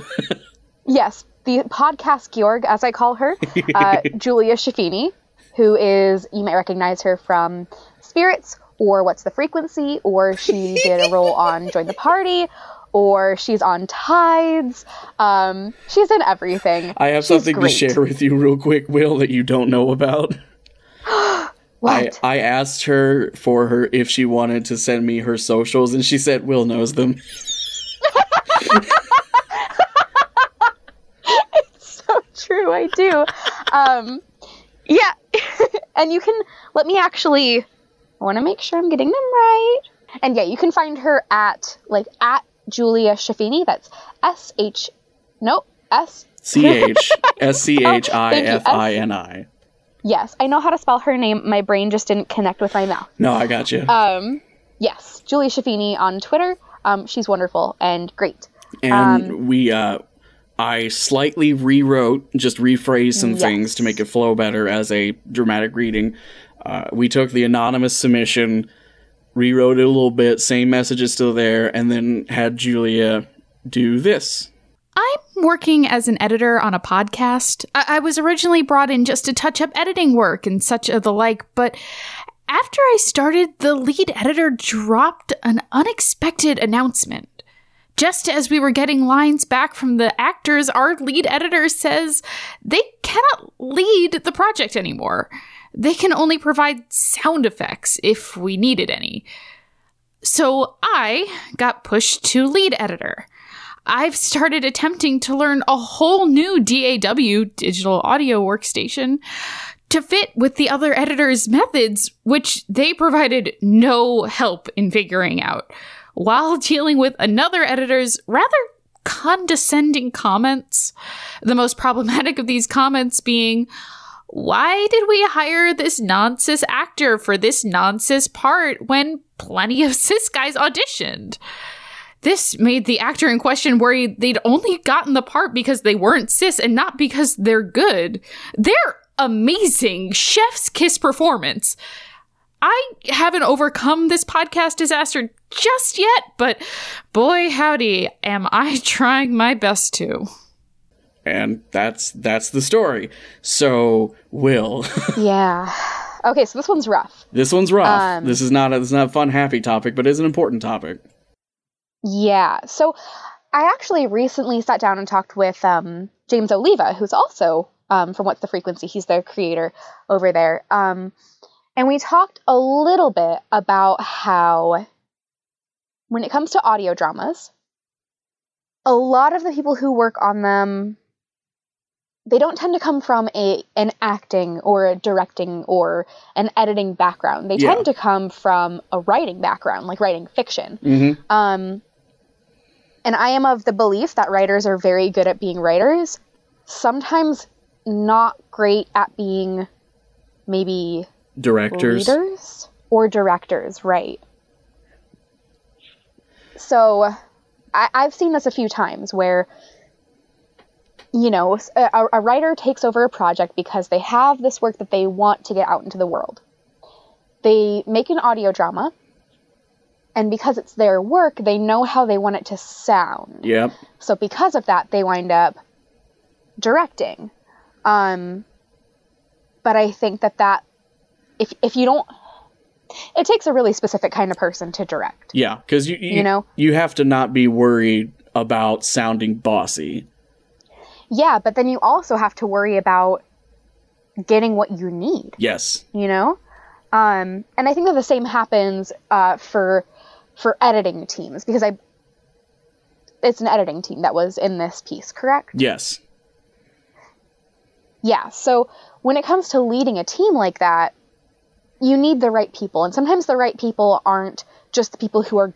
[SPEAKER 2] yes, the podcast Georg, as I call her, uh, Julia Schifini, who is, you might recognize her from Spirits or What's the Frequency, or she did a role on Join the Party, or she's on Tides. Um, she's in everything.
[SPEAKER 1] I have
[SPEAKER 2] She's
[SPEAKER 1] something
[SPEAKER 2] great.
[SPEAKER 1] to share with you real quick, Will, that you don't know about. I,
[SPEAKER 2] What?
[SPEAKER 1] I asked her for her if she wanted to send me her socials, and she said Will knows them.
[SPEAKER 2] It's so true. I do. Um, yeah, and you can let me actually. I want to make sure I'm getting them right. And yeah, you can find her at like at Julia Schifini. That's S H. Nope. S.
[SPEAKER 1] C H S C H I F I N I.
[SPEAKER 2] Yes, I know how to spell her name. My brain just didn't connect with my mouth.
[SPEAKER 1] No, I got you.
[SPEAKER 2] Um, yes, Julia Schifini on Twitter. Um, she's wonderful and great.
[SPEAKER 1] and
[SPEAKER 2] Um,
[SPEAKER 1] we uh I slightly rewrote, just rephrased some
[SPEAKER 2] Yes.
[SPEAKER 1] things to make it flow better as a dramatic reading. Uh, we took the anonymous submission, rewrote it a little bit, same message is still there, and then had Julia do this.
[SPEAKER 5] I'm working as an editor on a podcast. I, I was originally brought in just to touch up editing work and such of the like, but after I started, the lead editor dropped an unexpected announcement. Just as we were getting lines back from the actors, our lead editor says they cannot lead the project anymore. They can only provide sound effects if we needed any. So I got pushed to lead editor. I've started attempting to learn a whole new DAW, digital audio workstation, to fit with the other editors' methods, which they provided no help in figuring out, while dealing with another editor's rather condescending comments. The most problematic of these comments being, why did we hire this non cis actor for this non cis part when plenty of cis guys auditioned? This made the actor in question worry they'd only gotten the part because they weren't cis and not because they're good. They're amazing chef's kiss performance. I haven't overcome this podcast disaster just yet, but boy howdy, am I trying my best to.
[SPEAKER 1] And that's that's the story. So, Will,
[SPEAKER 2] Yeah. Okay, so this one's rough.
[SPEAKER 1] this one's rough.
[SPEAKER 2] Um,
[SPEAKER 1] this is not a this is not a fun happy topic, but it's an important topic.
[SPEAKER 2] Yeah. So I actually recently sat down and talked with um, James Oliva, who's also um, from What's the Frequency. He's their creator over there. Um, and we talked a little bit about how, when it comes to audio dramas, a lot of the people who work on them they don't tend to come from a an acting or a directing or an editing background. They
[SPEAKER 1] Yeah.
[SPEAKER 2] tend to come from a writing background, like writing fiction.
[SPEAKER 1] Mm-hmm.
[SPEAKER 2] Um, and I am of the belief that writers are very good at being writers, sometimes not great at being maybe
[SPEAKER 1] Directors.
[SPEAKER 2] or directors, right? So I, I've seen this a few times where, you know, a writer takes over a project because they have this work that they want to get out into the world. They make an audio drama, and because it's their work, they know how they want it to sound.
[SPEAKER 1] Yep.
[SPEAKER 2] So because of that, they wind up directing. Um, but I think that that if if you don't, it takes a really specific kind of person to direct.
[SPEAKER 1] Yeah, because you, you
[SPEAKER 2] You know?
[SPEAKER 1] you have to not be worried about sounding bossy.
[SPEAKER 2] Yeah, but then you also have to worry about getting what you need.
[SPEAKER 1] Yes.
[SPEAKER 2] You know, um, and I think that the same happens uh, for for editing teams because I. It's an editing team that was in this piece, correct?
[SPEAKER 1] Yes.
[SPEAKER 2] Yeah. So when it comes to leading a team like that, you need the right people, and sometimes the right people aren't just the people who are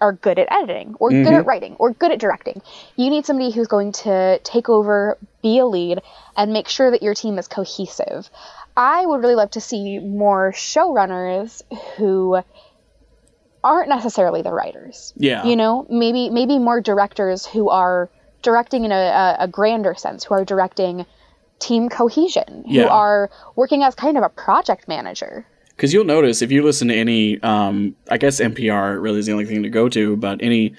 [SPEAKER 2] are good at editing or good mm-hmm. at writing or good at directing. You need somebody who's going to take over, be a lead, and make sure that your team is cohesive. I would really love to see more showrunners who aren't necessarily the writers
[SPEAKER 1] Yeah.
[SPEAKER 2] you know maybe maybe more directors who are directing in a, a, a grander sense who are directing team cohesion who
[SPEAKER 1] Yeah.
[SPEAKER 2] are working as kind of a project manager
[SPEAKER 1] Because you'll notice if you listen to any, um, I guess NPR really is the only thing to go to, but any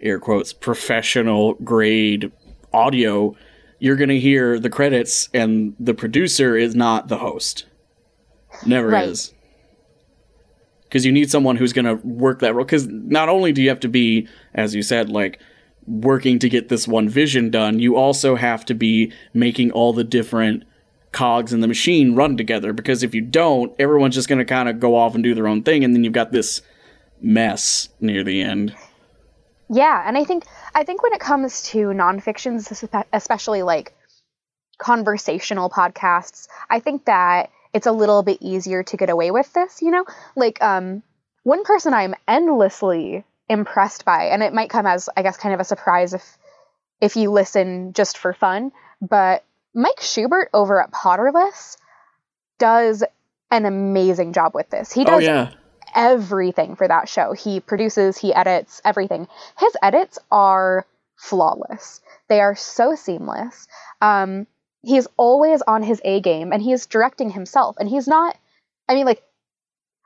[SPEAKER 1] air quotes professional grade audio, you're going to hear the credits and the producer is not the host. Never
[SPEAKER 2] Right.
[SPEAKER 1] is. Because you need someone who's going to work that role. Because not only do you have to be, as you said, like working to get this one vision done, you also have to be making all the different cogs in the machine run together because if you don't, everyone's just going to kind of go off and do their own thing, and then you've got this mess near the end.
[SPEAKER 2] yeah and i think i think when it comes to nonfictions espe- especially like conversational podcasts i think that it's a little bit easier to get away with this you know like um one person i'm endlessly impressed by and it might come as i guess kind of a surprise if if you listen just for fun but mike schubert over at potterless does an amazing job with this he does
[SPEAKER 1] Oh yeah,
[SPEAKER 2] everything for that show. He produces, he edits, everything. His edits are flawless. They are so seamless. Um, he is always on his A game and he is directing himself. And he's not, I mean, like,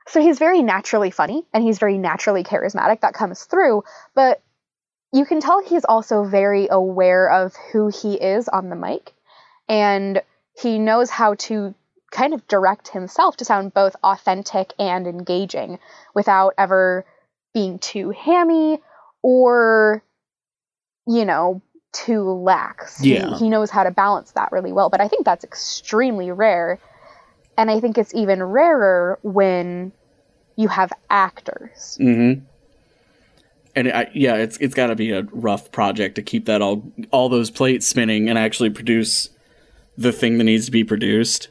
[SPEAKER 2] so he's very naturally funny and he's very naturally charismatic. That comes through. But you can tell he's also very aware of who he is on the mic. And he knows how to kind of direct himself to sound both authentic and engaging without ever being too hammy or you know too lax He-
[SPEAKER 1] Yeah.
[SPEAKER 2] he, knows how to balance that really well but i think that's extremely rare and i think it's even rarer when you have actors
[SPEAKER 1] mm-hmm. And I, yeah, it's it's got to be a rough project to keep that all all those plates spinning and actually produce the thing that needs to be produced.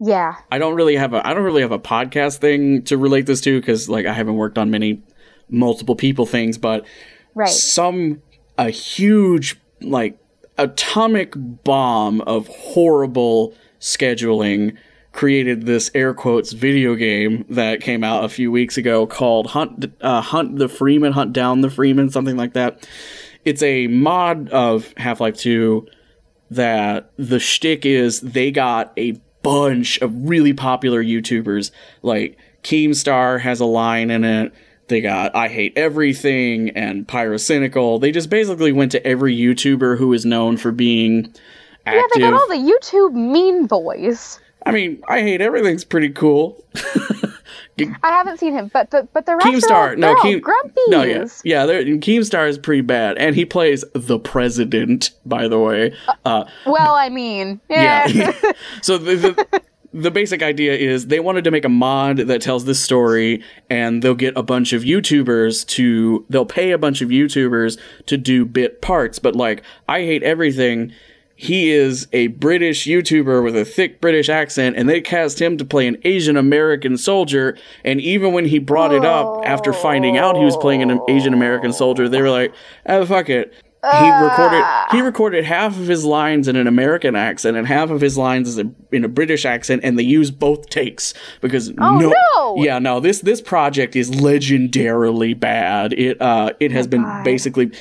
[SPEAKER 2] yeah
[SPEAKER 1] I don't really have a I don't really have a podcast thing to relate this to because like I haven't worked on many multiple people things, but
[SPEAKER 2] right
[SPEAKER 1] some a huge like atomic bomb of horrible scheduling created this air quotes video game that came out a few weeks ago called Hunt uh, Hunt the Freeman Hunt Down the Freeman something like that. It's a mod of Half Life Two that the shtick is they got a bunch of really popular YouTubers. Like Keemstar has a line in it. They got I Hate Everything and Pyrocynical. They just basically went to every YouTuber who is known for being
[SPEAKER 2] yeah
[SPEAKER 1] active.
[SPEAKER 2] they got all the youtube mean boys
[SPEAKER 1] I mean, I Hate Everything's pretty cool.
[SPEAKER 2] i haven't seen him but the but the rest
[SPEAKER 1] Keemstar,
[SPEAKER 2] are
[SPEAKER 1] no,
[SPEAKER 2] they're
[SPEAKER 1] Keem,
[SPEAKER 2] grumpies
[SPEAKER 1] no, yeah, yeah. they're- Keemstar is pretty bad, and he plays the president. By the way, uh,
[SPEAKER 2] well i mean yeah,
[SPEAKER 1] Yeah. so the, the the basic idea is they wanted to make a mod that tells this story, and they'll get a bunch of YouTubers to they'll pay a bunch of YouTubers to do bit parts. But like, I hate everything. He is a British YouTuber with a thick British accent, and they cast him to play an Asian American soldier. And even when he brought it up after finding out he was playing an Asian American soldier, they were like, "Oh fuck it." He recorded he recorded half of his lines in an American accent and half of his lines is in a British accent, and they used both takes because
[SPEAKER 2] Oh, no!
[SPEAKER 1] yeah, no, this this project is legendarily bad. It uh it has been
[SPEAKER 2] God.
[SPEAKER 1] basically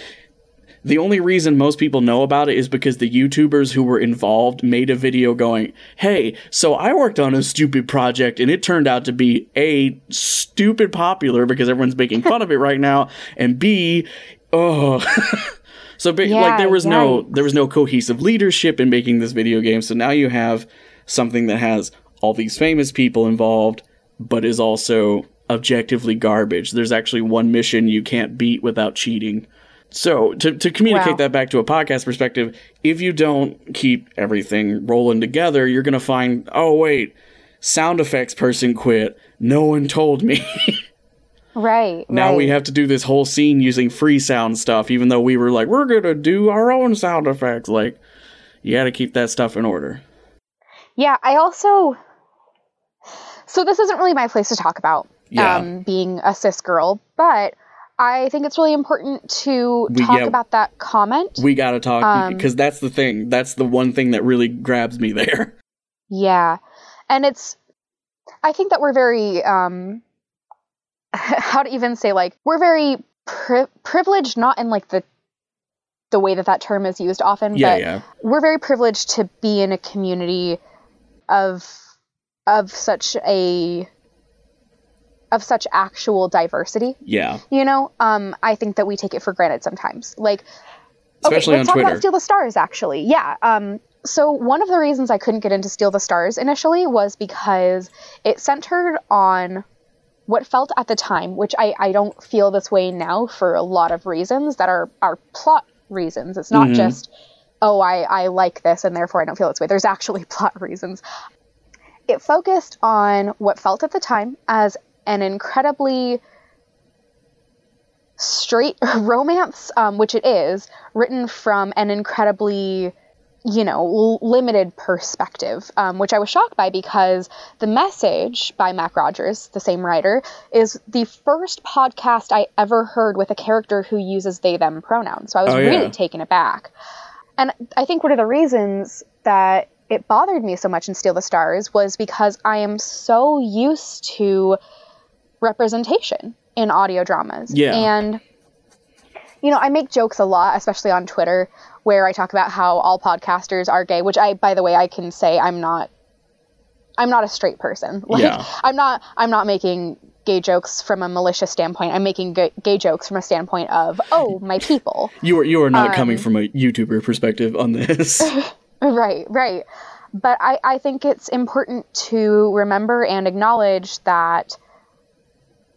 [SPEAKER 1] the only reason most people know about it is because the YouTubers who were involved made a video going, "Hey, so I worked on a stupid project and it turned out to be a stupid popular because everyone's making fun of it right now, and B, oh." So ba- like there was no there was no cohesive leadership in making this video game. So now you have something that has all these famous people involved, but is also objectively garbage. There's actually one mission you can't beat without cheating. So to to communicate
[SPEAKER 2] Wow.
[SPEAKER 1] that back to a podcast perspective, if you don't keep everything rolling together, you're gonna find oh wait, sound effects person quit. No one told me.
[SPEAKER 2] Right.
[SPEAKER 1] now
[SPEAKER 2] right.
[SPEAKER 1] we have to do this whole scene using free sound stuff, even though we were like, we're gonna do our own sound effects. Like, you gotta keep that stuff in order.
[SPEAKER 2] Yeah, I also. So this isn't really my place to talk about
[SPEAKER 1] Yeah.
[SPEAKER 2] um, being a cis girl, but I think it's really important to
[SPEAKER 1] We-
[SPEAKER 2] talk
[SPEAKER 1] yeah.
[SPEAKER 2] about that comment.
[SPEAKER 1] We gotta talk
[SPEAKER 2] Um,
[SPEAKER 1] because that's the thing. That's the one thing that really grabs me there.
[SPEAKER 2] Yeah, and it's. I think that we're very. Um, how to even say like we're very pri- privileged, not in like the the way that that term is used often,
[SPEAKER 1] Yeah,
[SPEAKER 2] but
[SPEAKER 1] yeah.
[SPEAKER 2] we're very privileged to be in a community of of such a of such actual diversity
[SPEAKER 1] Yeah.
[SPEAKER 2] you know um i think that we take it for granted sometimes like
[SPEAKER 1] Especially
[SPEAKER 2] okay, let's
[SPEAKER 1] on
[SPEAKER 2] talk
[SPEAKER 1] Twitter.
[SPEAKER 2] about steal the stars actually yeah um so one of the reasons i couldn't get into steal the stars initially was because it centered on what felt at the time which i i don't feel this way now for a lot of reasons that are are plot reasons it's not
[SPEAKER 1] Mhm.
[SPEAKER 2] just oh i i like this and therefore i don't feel this way there's actually plot reasons it focused on what felt at the time as an incredibly straight romance, um, which it is, written from an incredibly, you know, l- limited perspective, um, which I was shocked by because the message by Mac Rogers, the same writer, is the first podcast I ever heard with a character who uses they them pronouns. So I was
[SPEAKER 1] Oh, yeah.
[SPEAKER 2] really taken aback. And I think one of the reasons that it bothered me so much in Steal the Stars was because I am so used to representation in audio dramas.
[SPEAKER 1] Yeah.
[SPEAKER 2] And, you know, I make jokes a lot, especially on Twitter, where I talk about how all podcasters are gay, which I, by the way, I can say I'm not. I'm not a straight person. Like,
[SPEAKER 1] Yeah.
[SPEAKER 2] I'm not. I'm not making gay jokes from a malicious standpoint. I'm making gay, gay jokes from a standpoint of, oh, my people.
[SPEAKER 1] You are you are not coming
[SPEAKER 2] Um,
[SPEAKER 1] from a YouTuber perspective on this.
[SPEAKER 2] Right, right. But I, I think it's important to remember and acknowledge that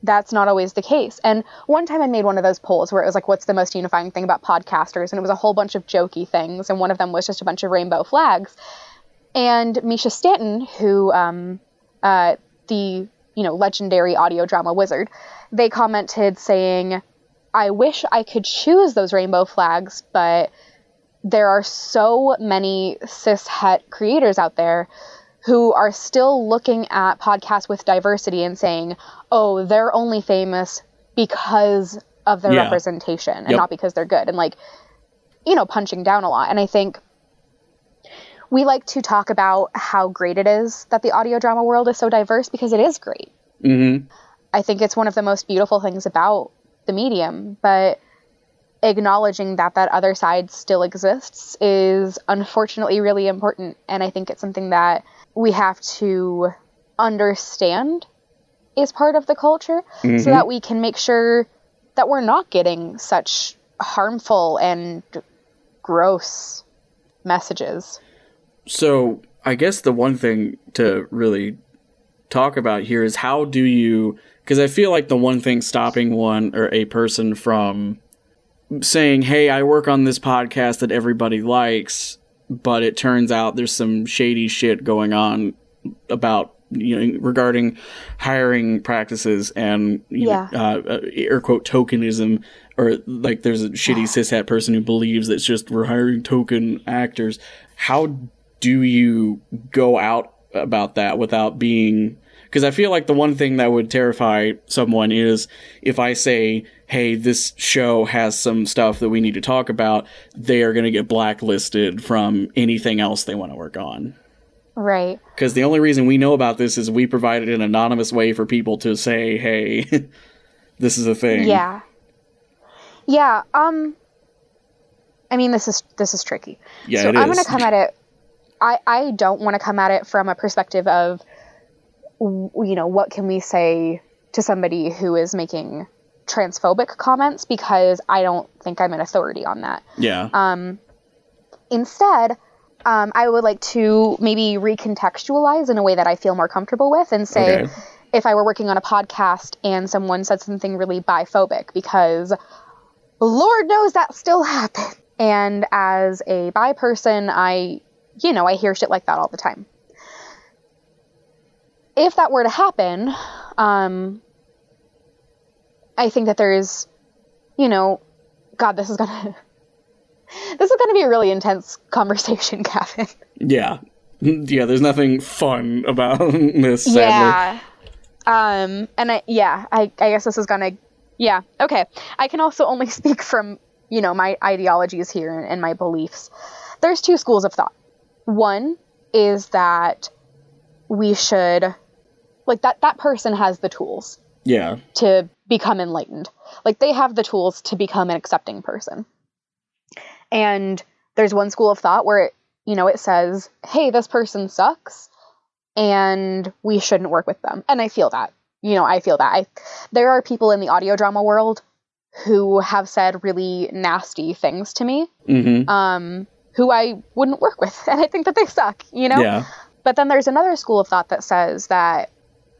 [SPEAKER 2] that's not always the case. And one time I made one of those polls where it was like, what's the most unifying thing about podcasters? And it was a whole bunch of jokey things. And one of them was just a bunch of rainbow flags. And Misha Stanton, who, um, uh, the, you know, legendary audio drama wizard, they commented saying, I wish I could choose those rainbow flags, but there are so many cis het creators out there who are still looking at podcasts with diversity and saying, oh, they're only famous because of their
[SPEAKER 1] Yeah.
[SPEAKER 2] representation and
[SPEAKER 1] Yep.
[SPEAKER 2] not because they're good. And like, you know, punching down a lot. And I think we like to talk about how great it is that the audio drama world is so diverse because it is great.
[SPEAKER 1] hmm
[SPEAKER 2] I think it's one of the most beautiful things about the medium, but acknowledging that that other side still exists is unfortunately really important and I think it's something that we have to understand is part of the culture
[SPEAKER 1] Mhm.
[SPEAKER 2] so that we can make sure that we're not getting such harmful and gross messages.
[SPEAKER 1] So I guess the one thing to really talk about here is how do you because I feel like the one thing stopping one or a person from saying, "Hey, I work on this podcast that everybody likes," but it turns out there's some shady shit going on about you know regarding hiring practices and you
[SPEAKER 2] Yeah.
[SPEAKER 1] know, uh, uh, air quote tokenism or like there's a shitty cishet person who believes that it's just we're hiring token actors how do you go out about that without being because I feel like the one thing that would terrify someone is if I say, "Hey, this show has some stuff that we need to talk about," they are going to get blacklisted from anything else they want to work on.
[SPEAKER 2] Right.
[SPEAKER 1] Because the only reason we know about this is we provided an anonymous way for people to say, "Hey, this is a thing."
[SPEAKER 2] Yeah. Yeah. Um. I mean, this is this is tricky.
[SPEAKER 1] Yeah,
[SPEAKER 2] so I'm going to come at it. I I don't want to come at it from a perspective of, you know, what can we say to somebody who is making transphobic comments because I don't think I'm an authority on that.
[SPEAKER 1] Yeah.
[SPEAKER 2] Um, instead, um, I would like to maybe recontextualize in a way that I feel more comfortable with and say
[SPEAKER 1] Okay.
[SPEAKER 2] if I were working on a podcast and someone said something really biphobic, because Lord knows that still happens. And as a bi person, I, you know, I hear shit like that all the time. If that were to happen, um, I think that there's, you know, God, this is gonna this is going to be a really intense conversation, Gavin.
[SPEAKER 1] yeah. Yeah. There's nothing fun about this. Sadly.
[SPEAKER 2] Yeah. Um, and I, yeah, I, I guess this is going to, yeah, okay. I can also only speak from, you know, my ideologies here and, and my beliefs. There's two schools of thought. One is that we should, like, that, that person has the tools
[SPEAKER 1] Yeah.
[SPEAKER 2] to become enlightened. Like they have the tools to become an accepting person. And there's one school of thought where it, you know, it says, "Hey, this person sucks and we shouldn't work with them." And I feel that. You know, I feel that. I there are people in the audio drama world who have said really nasty things to me
[SPEAKER 1] Mm-hmm.
[SPEAKER 2] um who I wouldn't work with and I think that they suck, you know?
[SPEAKER 1] Yeah.
[SPEAKER 2] But then there's another school of thought that says that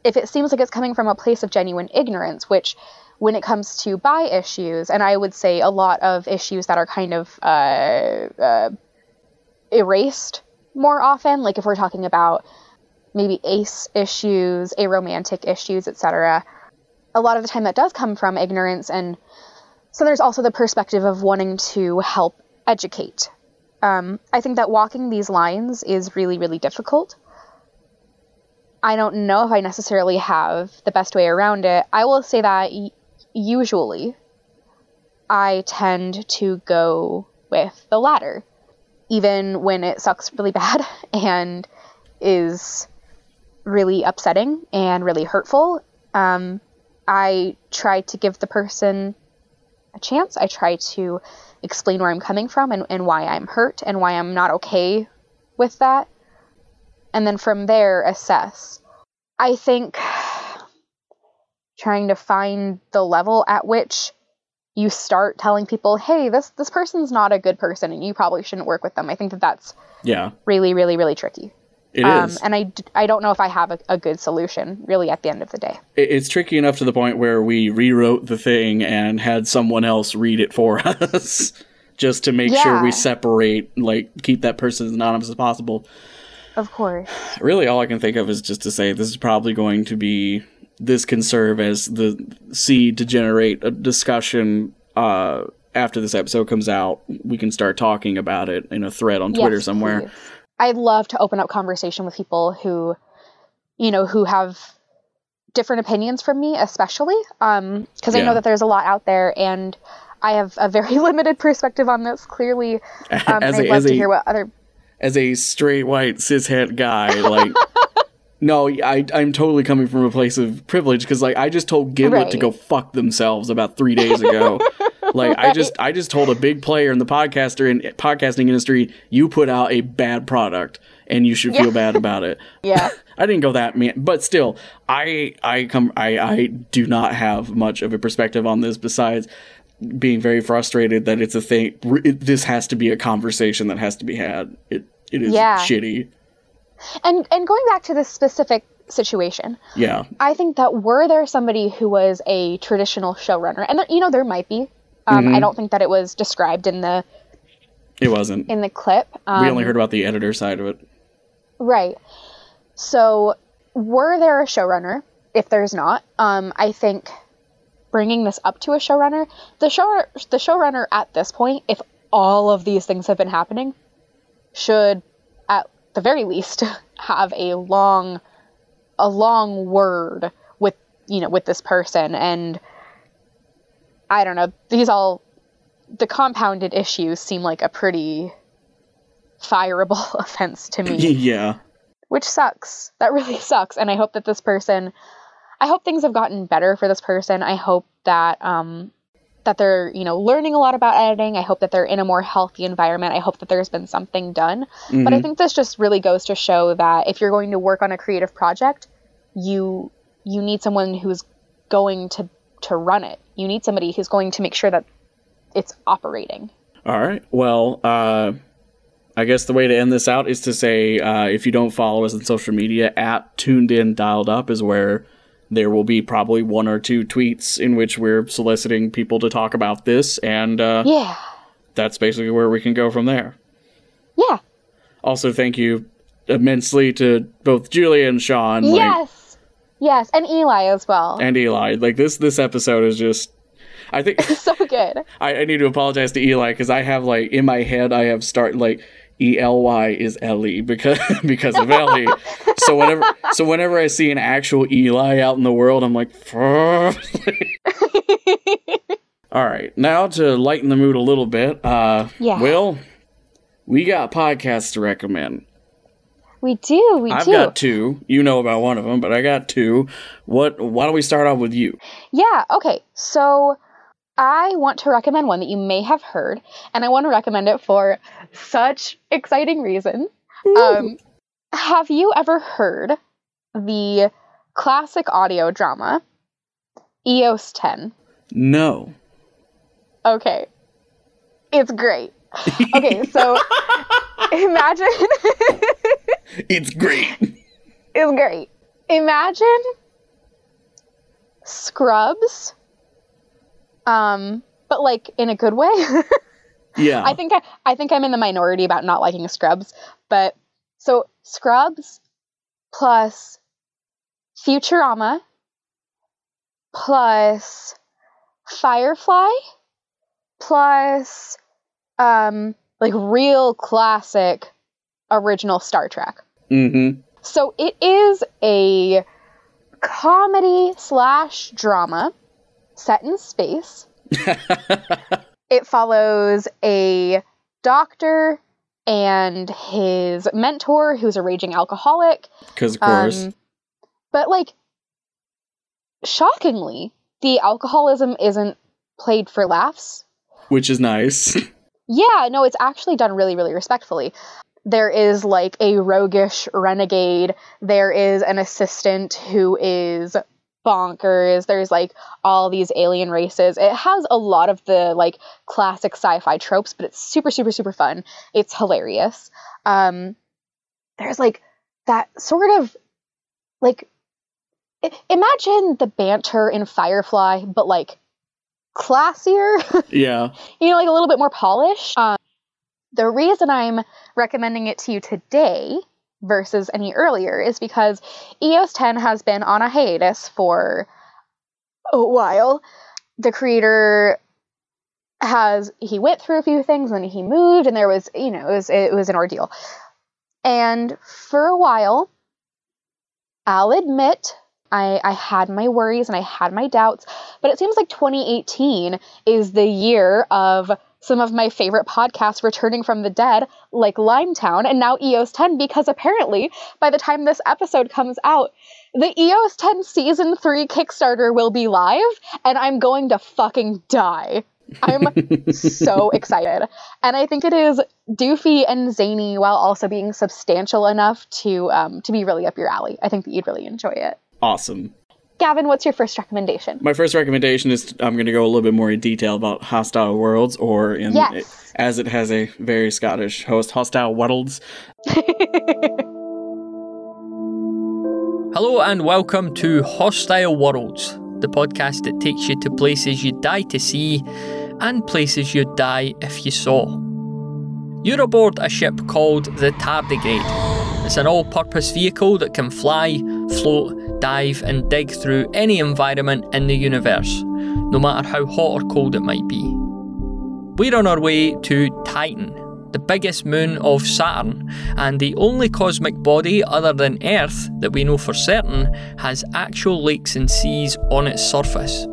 [SPEAKER 2] if it seems like it's coming from a place of genuine ignorance, which when it comes to bi issues, and I would say a lot of issues that are kind of uh, uh, erased more often, like if we're talking about maybe ace issues, aromantic issues, etc., a lot of the time that does come from ignorance. And so there's also the perspective of wanting to help educate. Um, I think that walking these lines is really, really difficult. I don't know if I necessarily have the best way around it. I will say that usually I tend to go with the latter, even when it sucks really bad and is really upsetting and really hurtful. Um, I try to give the person a chance. I try to explain where I'm coming from and, and why I'm hurt and why I'm not okay with that. And then from there, assess. I think trying to find the level at which you start telling people, hey, this, this person's not a good person and you probably shouldn't work with them. I think that that's
[SPEAKER 1] Yeah.
[SPEAKER 2] really, really, really tricky.
[SPEAKER 1] It is.
[SPEAKER 2] um, and I don't know if I have a, a good solution really at the end of the day.
[SPEAKER 1] It's tricky enough to the point where we rewrote the thing and had someone else read it for us just to make sure we separate like keep that person as anonymous as possible
[SPEAKER 2] Of course.
[SPEAKER 1] really all i can think of is just to say this is probably going to be this can serve as the seed to generate a discussion uh after this episode comes out we can start talking about it in a thread on twitter
[SPEAKER 2] Yes,
[SPEAKER 1] somewhere
[SPEAKER 2] please. I'd love to open up conversation with people who, you know, who have different opinions from me, especially um, because I
[SPEAKER 1] Yeah.
[SPEAKER 2] know that there's a lot out there, and I have a very limited perspective on this. Clearly, um,
[SPEAKER 1] as
[SPEAKER 2] I'd
[SPEAKER 1] a
[SPEAKER 2] love
[SPEAKER 1] as
[SPEAKER 2] to
[SPEAKER 1] a
[SPEAKER 2] hear what other.
[SPEAKER 1] as a straight white cishet guy like no I, i'm totally coming from a place of privilege because like i just told gimlet to go fuck themselves about three days ago like i just i just told a big player in the podcaster and podcasting industry you put out a bad product and you should feel bad about it
[SPEAKER 2] Yeah,
[SPEAKER 1] I didn't go that man, but still, I I come I I do not have much of a perspective on this besides being very frustrated that it's a thing. It, this has to be a conversation that has to be had. It it is
[SPEAKER 2] Yeah.
[SPEAKER 1] shitty.
[SPEAKER 2] And and going back to this specific situation,
[SPEAKER 1] Yeah,
[SPEAKER 2] I think that were there somebody who was a traditional showrunner, and there, you know there might be. Um,
[SPEAKER 1] Mm-hmm.
[SPEAKER 2] I don't think that it was described in the
[SPEAKER 1] it wasn't.
[SPEAKER 2] in the clip. Um,
[SPEAKER 1] we only heard about the editor side of it.
[SPEAKER 2] Right. So, were there a showrunner? If there's not, um, I think bringing this up to a showrunner, the show the showrunner at this point, if all of these things have been happening, should the very least have a long a long word with you know with this person and I don't know these all the compounded issues seem like a pretty fireable offense to me
[SPEAKER 1] yeah.
[SPEAKER 2] which sucks. That really sucks. And I hope that this person, I hope things have gotten better for this person. I hope that um, that they're you know learning a lot about editing. I hope that they're in a more healthy environment. I hope that there's been something done. But I think this just really goes to show that if you're going to work on a creative project, you you need someone who's going to to run it. You need somebody who's going to make sure that it's operating.
[SPEAKER 1] All right. Well, uh, I guess the way to end this out is to say uh, if you don't follow us on social media, at tuned in dialed up is where there will be probably one or two tweets in which we're soliciting people to talk about this, and uh,
[SPEAKER 2] Yeah.
[SPEAKER 1] that's basically where we can go from there.
[SPEAKER 2] Yeah.
[SPEAKER 1] Also, thank you immensely to both Julia and Sean, like,
[SPEAKER 2] Yes. Yes, and Eli as well.
[SPEAKER 1] and Eli. Like this, this episode is just. I think
[SPEAKER 2] so good.
[SPEAKER 1] I, I need to apologize to Eli because I have like in my head I have start like E L Y is Ellie because because of Ellie. so whenever so whenever I see an actual Eli out in the world, I'm like, all right. Now to lighten the mood a little bit, uh,
[SPEAKER 2] Yeah.
[SPEAKER 1] Will, we got podcasts to recommend.
[SPEAKER 2] We do. We do.
[SPEAKER 1] I've
[SPEAKER 2] do.
[SPEAKER 1] got two. You know about one of them, but I got two. What? Why don't we start off with you?
[SPEAKER 2] Yeah, okay. So I want to recommend one that you may have heard, and I want to recommend it for such exciting reason. Um, have you ever heard the classic audio drama EOS 10?
[SPEAKER 1] No.
[SPEAKER 2] Okay. It's great. Okay, so imagine
[SPEAKER 1] It's great.
[SPEAKER 2] it's great. Imagine Scrubs, um, but like in a good way.
[SPEAKER 1] Yeah.
[SPEAKER 2] I think I, I think I'm in the minority about not liking Scrubs, but so Scrubs plus Futurama plus Firefly plus um like real classic original Star Trek.
[SPEAKER 1] mm-hmm.
[SPEAKER 2] So it is a comedy slash drama set in space. it follows a doctor and his mentor, who's a raging alcoholic.
[SPEAKER 1] Because of course.
[SPEAKER 2] Um, but like, shockingly, the alcoholism isn't played for laughs.
[SPEAKER 1] which is nice.
[SPEAKER 2] Yeah, no, it's actually done really, really respectfully. There is like a roguish renegade. There is an assistant who is bonkers. There's like all these alien races. It has a lot of the like classic sci-fi tropes, but it's super, super, super fun. It's hilarious. Um, there's like that sort of like i- imagine the banter in Firefly, but like classier
[SPEAKER 1] yeah.
[SPEAKER 2] you know, like a little bit more polished. Um, the reason I'm recommending it to you today versus any earlier is because EOS 10 has been on a hiatus for a while. The creator has he went through a few things and he moved and there was you know it was it was an ordeal. And for a while, I'll admit I, I had my worries and I had my doubts, but it seems like 2018 is the year of some of my favorite podcasts returning from the dead, like Limetown and now EOS 10, because apparently by the time this episode comes out, the EOS 10 season 3 Kickstarter will be live, and I'm going to fucking die. I'm so excited. And I think it is doofy and zany while also being substantial enough to um, to be really up your alley. I think that you'd really enjoy it.
[SPEAKER 1] Awesome.
[SPEAKER 2] Gavin, what's your first recommendation?
[SPEAKER 1] My first recommendation is I'm going to go a little bit more in detail about Hostile Worlds, or in
[SPEAKER 2] Yes.
[SPEAKER 1] as it has a very Scottish host, Hostile Worlds.
[SPEAKER 6] Hello and welcome to Hostile Worlds, the podcast that takes you to places you'd die to see and places you'd die if you saw. You're aboard a ship called the Tardigrade. It's an all purpose vehicle that can fly, float, dive, and dig through any environment in the universe, no matter how hot or cold it might be. We're on our way to Titan, the biggest moon of Saturn, and the only cosmic body other than Earth that we know for certain has actual lakes and seas on its surface.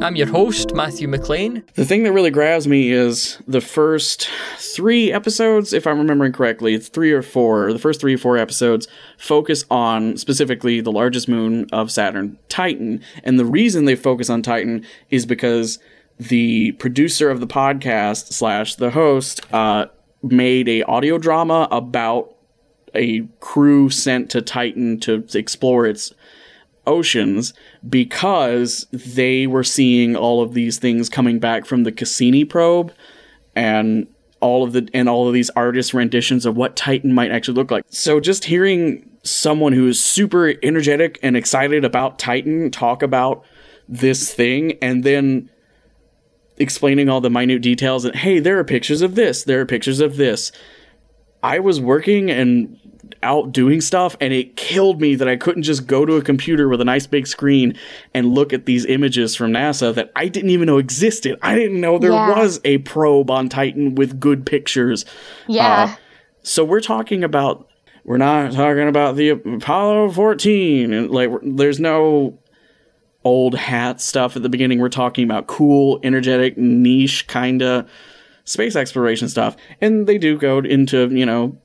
[SPEAKER 6] I'm your host, Matthew McLean.
[SPEAKER 1] The thing that really grabs me is the first three episodes, if I'm remembering correctly, three or four, the first three or four episodes focus on specifically the largest moon of Saturn, Titan. And the reason they focus on Titan is because the producer of the podcast slash the host uh, made a audio drama about a crew sent to Titan to explore its oceans because they were seeing all of these things coming back from the Cassini probe and all of the and all of these artist renditions of what Titan might actually look like. So just hearing someone who is super energetic and excited about Titan talk about this thing and then explaining all the minute details and hey, there are pictures of this, there are pictures of this. I was working and out doing stuff and it killed me that I couldn't just go to a computer with a nice big screen and look at these images from NASA that I didn't even know existed. I didn't know there
[SPEAKER 2] Yeah.
[SPEAKER 1] was a probe on Titan with good pictures.
[SPEAKER 2] Yeah.
[SPEAKER 1] Uh, so we're talking about we're not talking about the Apollo 14 and like there's no old hat stuff at the beginning. We're talking about cool, energetic, niche kind of space exploration stuff. And they do go into, you know,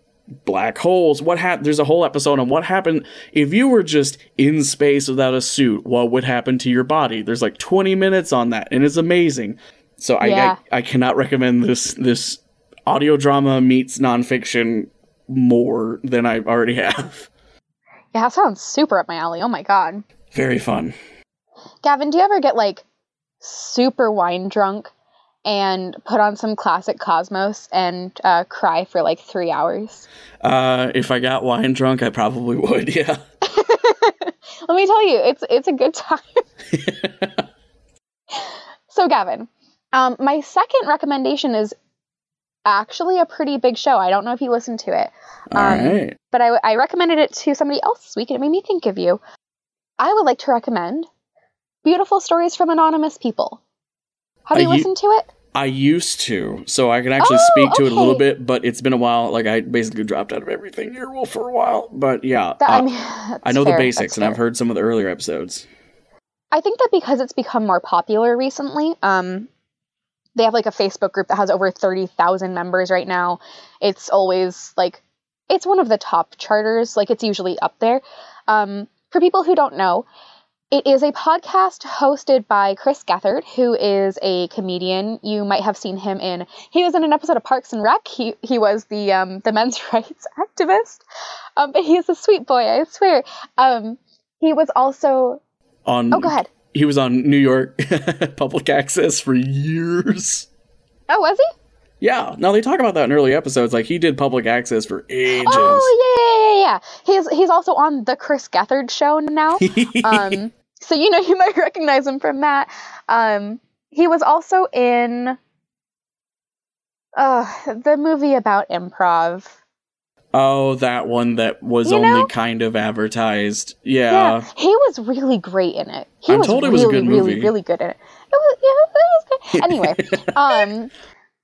[SPEAKER 1] black holes. What hap- there's a whole episode on what happened if you were just in space without a suit, what would happen to your body? There's like 20 minutes on that and it's amazing. So I,
[SPEAKER 2] Yeah.
[SPEAKER 1] I I cannot recommend this this audio drama meets nonfiction more than I already have.
[SPEAKER 2] yeah, that sounds super up my alley. Oh my god.
[SPEAKER 1] Very fun.
[SPEAKER 2] Gavin, do you ever get like super wine drunk and put on some classic Cosmos and uh, cry for like three hours?
[SPEAKER 1] Uh, if I got wine drunk, I probably would. Yeah.
[SPEAKER 2] Let me tell you, it's it's a good time. so, Gavin, um, my second recommendation is actually a pretty big show. I don't know if you listened to it, Um,
[SPEAKER 1] right.
[SPEAKER 2] but I, I recommended it to somebody else this week, and it made me think of you. I would like to recommend Beautiful Stories from Anonymous People. Have you
[SPEAKER 1] you-
[SPEAKER 2] listened to it?
[SPEAKER 1] I used to, so I can actually
[SPEAKER 2] Oh,
[SPEAKER 1] speak to it a little bit, but it's been a while. Like I basically dropped out of everything well for a while, but yeah,
[SPEAKER 2] That,
[SPEAKER 1] uh,
[SPEAKER 2] I, mean,
[SPEAKER 1] I know
[SPEAKER 2] fair,
[SPEAKER 1] the basics, and I've heard some of the earlier episodes.
[SPEAKER 2] I think that because it's become more popular recently, um, they have like a Facebook group that has over 30,000 members right now. It's always like, it's one of the top charters. Like, it's usually up there. Um, for people who don't know, it is a podcast hosted by Chris Gethard, who is a comedian. You might have seen him in. He was in an episode of Parks and Rec. He he was the um, the men's rights activist. Um, but he's a sweet boy, I swear. Um, he was also.
[SPEAKER 1] On
[SPEAKER 2] Oh, go ahead.
[SPEAKER 1] He was on New York public access for years.
[SPEAKER 2] Oh, was he?
[SPEAKER 1] Yeah, Now they talk about that in early episodes. Like he did public access for ages.
[SPEAKER 2] Oh yeah, yeah, yeah, yeah. He's he's also on the Chris Gethard show now. Um, so you know you might recognize him from that. Um, he was also in uh, the movie about improv.
[SPEAKER 1] oh, that one that was
[SPEAKER 2] You
[SPEAKER 1] only
[SPEAKER 2] know?
[SPEAKER 1] kind of advertised. Yeah.
[SPEAKER 2] he was really great in it. He
[SPEAKER 1] I'm
[SPEAKER 2] was
[SPEAKER 1] told it
[SPEAKER 2] really,
[SPEAKER 1] was a good
[SPEAKER 2] really, really good in it. It was, yeah, it was good. Anyway, um,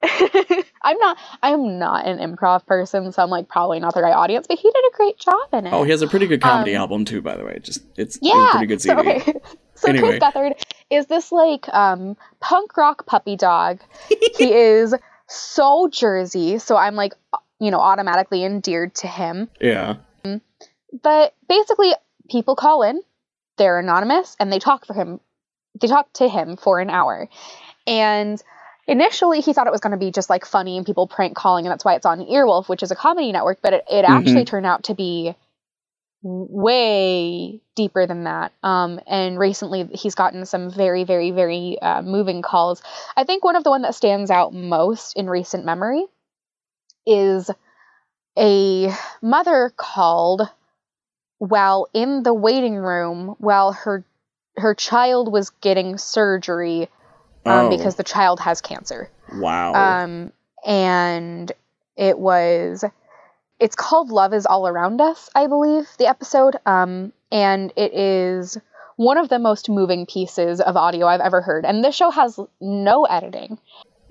[SPEAKER 2] I'm not, I'm not an improv person, so I'm like probably not the right audience. But he did a great job in it.
[SPEAKER 1] Oh, he has a pretty good comedy
[SPEAKER 2] Um,
[SPEAKER 1] album too, by the way. Just it's,
[SPEAKER 2] Yeah.
[SPEAKER 1] a pretty good CD.
[SPEAKER 2] So, okay. so
[SPEAKER 1] Anyway.
[SPEAKER 2] Chris Gethard is this like um punk rock puppy dog. he is so Jersey, so I'm like you know automatically endeared to him.
[SPEAKER 1] Yeah.
[SPEAKER 2] But basically, people call in, they're anonymous, and they talk for him. They talk to him for an hour, and initially he thought it was going to be just like funny and people prank calling, and that's why it's on Earwolf, which is a comedy network. But it, it actually turned out to be way deeper than that. Um, and recently he's gotten some very, very, very uh, moving calls. I think one of the one that stands out most in recent memory is a mother called while in the waiting room while her her child was getting surgery um,
[SPEAKER 1] Oh.
[SPEAKER 2] because the child has cancer.
[SPEAKER 1] Wow.
[SPEAKER 2] Um, and it was, it's called Love is All Around Us, I believe, the episode. Um, and it is one of the most moving pieces of audio I've ever heard. And this show has no editing.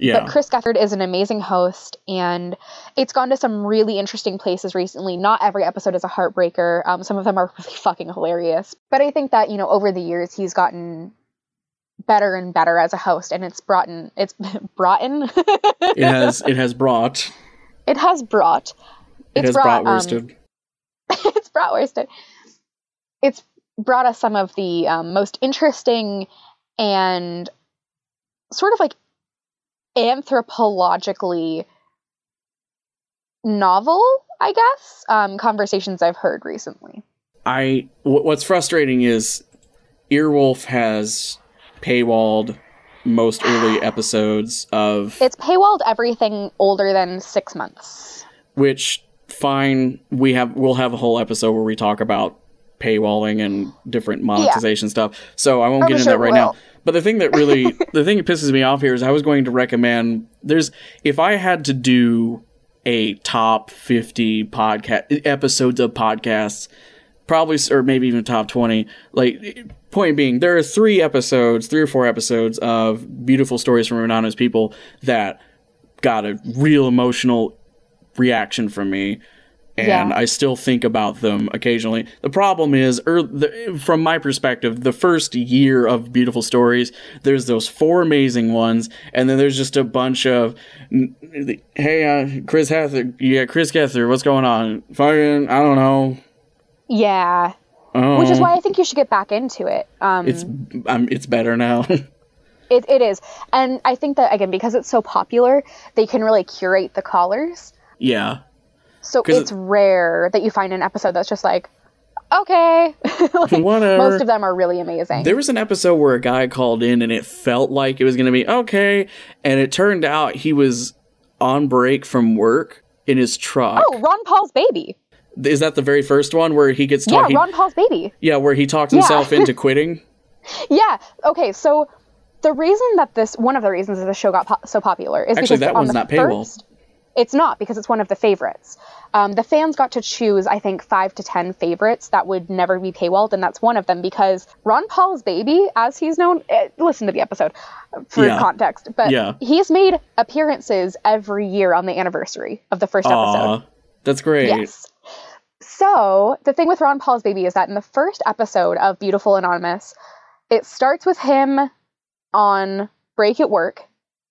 [SPEAKER 1] Yeah.
[SPEAKER 2] But Chris Gethard is an amazing host, and it's gone to some really interesting places recently. Not every episode is a heartbreaker. Um, some of them are really fucking hilarious. But I think that you know over the years he's gotten better and better as a host, and it's brought in. It's brought in.
[SPEAKER 1] it has it has brought
[SPEAKER 2] it has brought.
[SPEAKER 1] it
[SPEAKER 2] It's
[SPEAKER 1] has
[SPEAKER 2] brought,
[SPEAKER 1] bratwursted.
[SPEAKER 2] um, it's bratwursted. It's brought us some of the um, most interesting and sort of like anthropologically novel, I guess, um, conversations I've heard recently.
[SPEAKER 1] I what's frustrating is Earwolf has paywalled most early episodes of
[SPEAKER 2] It's paywalled everything older than six months.
[SPEAKER 1] which fine we have we'll have a whole episode where we talk about paywalling and different monetization stuff. So i won't
[SPEAKER 2] Oh,
[SPEAKER 1] get into that right now. but the thing that really the thing that pisses me off here is i was going to recommend there's if i had to do a top 50 podcast episodes of podcasts probably or maybe even top 20 like point being there are three episodes three or four episodes of beautiful stories from anonymous people that got a real emotional reaction from me and
[SPEAKER 2] Yeah.
[SPEAKER 1] I still think about them occasionally. The problem is, er, the, from my perspective, the first year of Beautiful Stories, there's those four amazing ones, and then there's just a bunch of, hey, uh, Chris Gether, yeah, Chris Gether, what's going on? Fucking, I don't know.
[SPEAKER 2] Yeah.
[SPEAKER 1] Oh,
[SPEAKER 2] Which is why I think you should get back into it. Um,
[SPEAKER 1] it's um, it's better now.
[SPEAKER 2] It, it is. And I think that, again, because it's so popular, they can really curate the callers.
[SPEAKER 1] yeah,
[SPEAKER 2] So it's rare that you find an episode that's just like, okay. Like, most of them are really amazing.
[SPEAKER 1] There was an episode where a guy called in and it felt like it was going to be okay, and it turned out he was on break from work in his truck.
[SPEAKER 2] oh, Ron Paul's baby.
[SPEAKER 1] Is that the very first one where he gets
[SPEAKER 2] Yeah,
[SPEAKER 1] talking?
[SPEAKER 2] Ron Paul's baby.
[SPEAKER 1] yeah, where he talks himself into quitting.
[SPEAKER 2] Yeah. Okay, so the reason that this, one of the reasons that the show got po- so popular is
[SPEAKER 1] Actually,
[SPEAKER 2] because
[SPEAKER 1] that
[SPEAKER 2] on
[SPEAKER 1] one's
[SPEAKER 2] the
[SPEAKER 1] not paywall.
[SPEAKER 2] first- it's not because it's one of the favorites. Um, the fans got to choose, I think, five to ten favorites that would never be paywalled, and that's one of them because Ron Paul's baby, as he's known, eh, listen to the episode for
[SPEAKER 1] Yeah.
[SPEAKER 2] context, but
[SPEAKER 1] Yeah.
[SPEAKER 2] he's made appearances every year on the anniversary of the first episode.
[SPEAKER 1] Aw, that's great.
[SPEAKER 2] Yes. So the thing with Ron Paul's baby is that in the first episode of Beautiful Anonymous, it starts with him on break at work.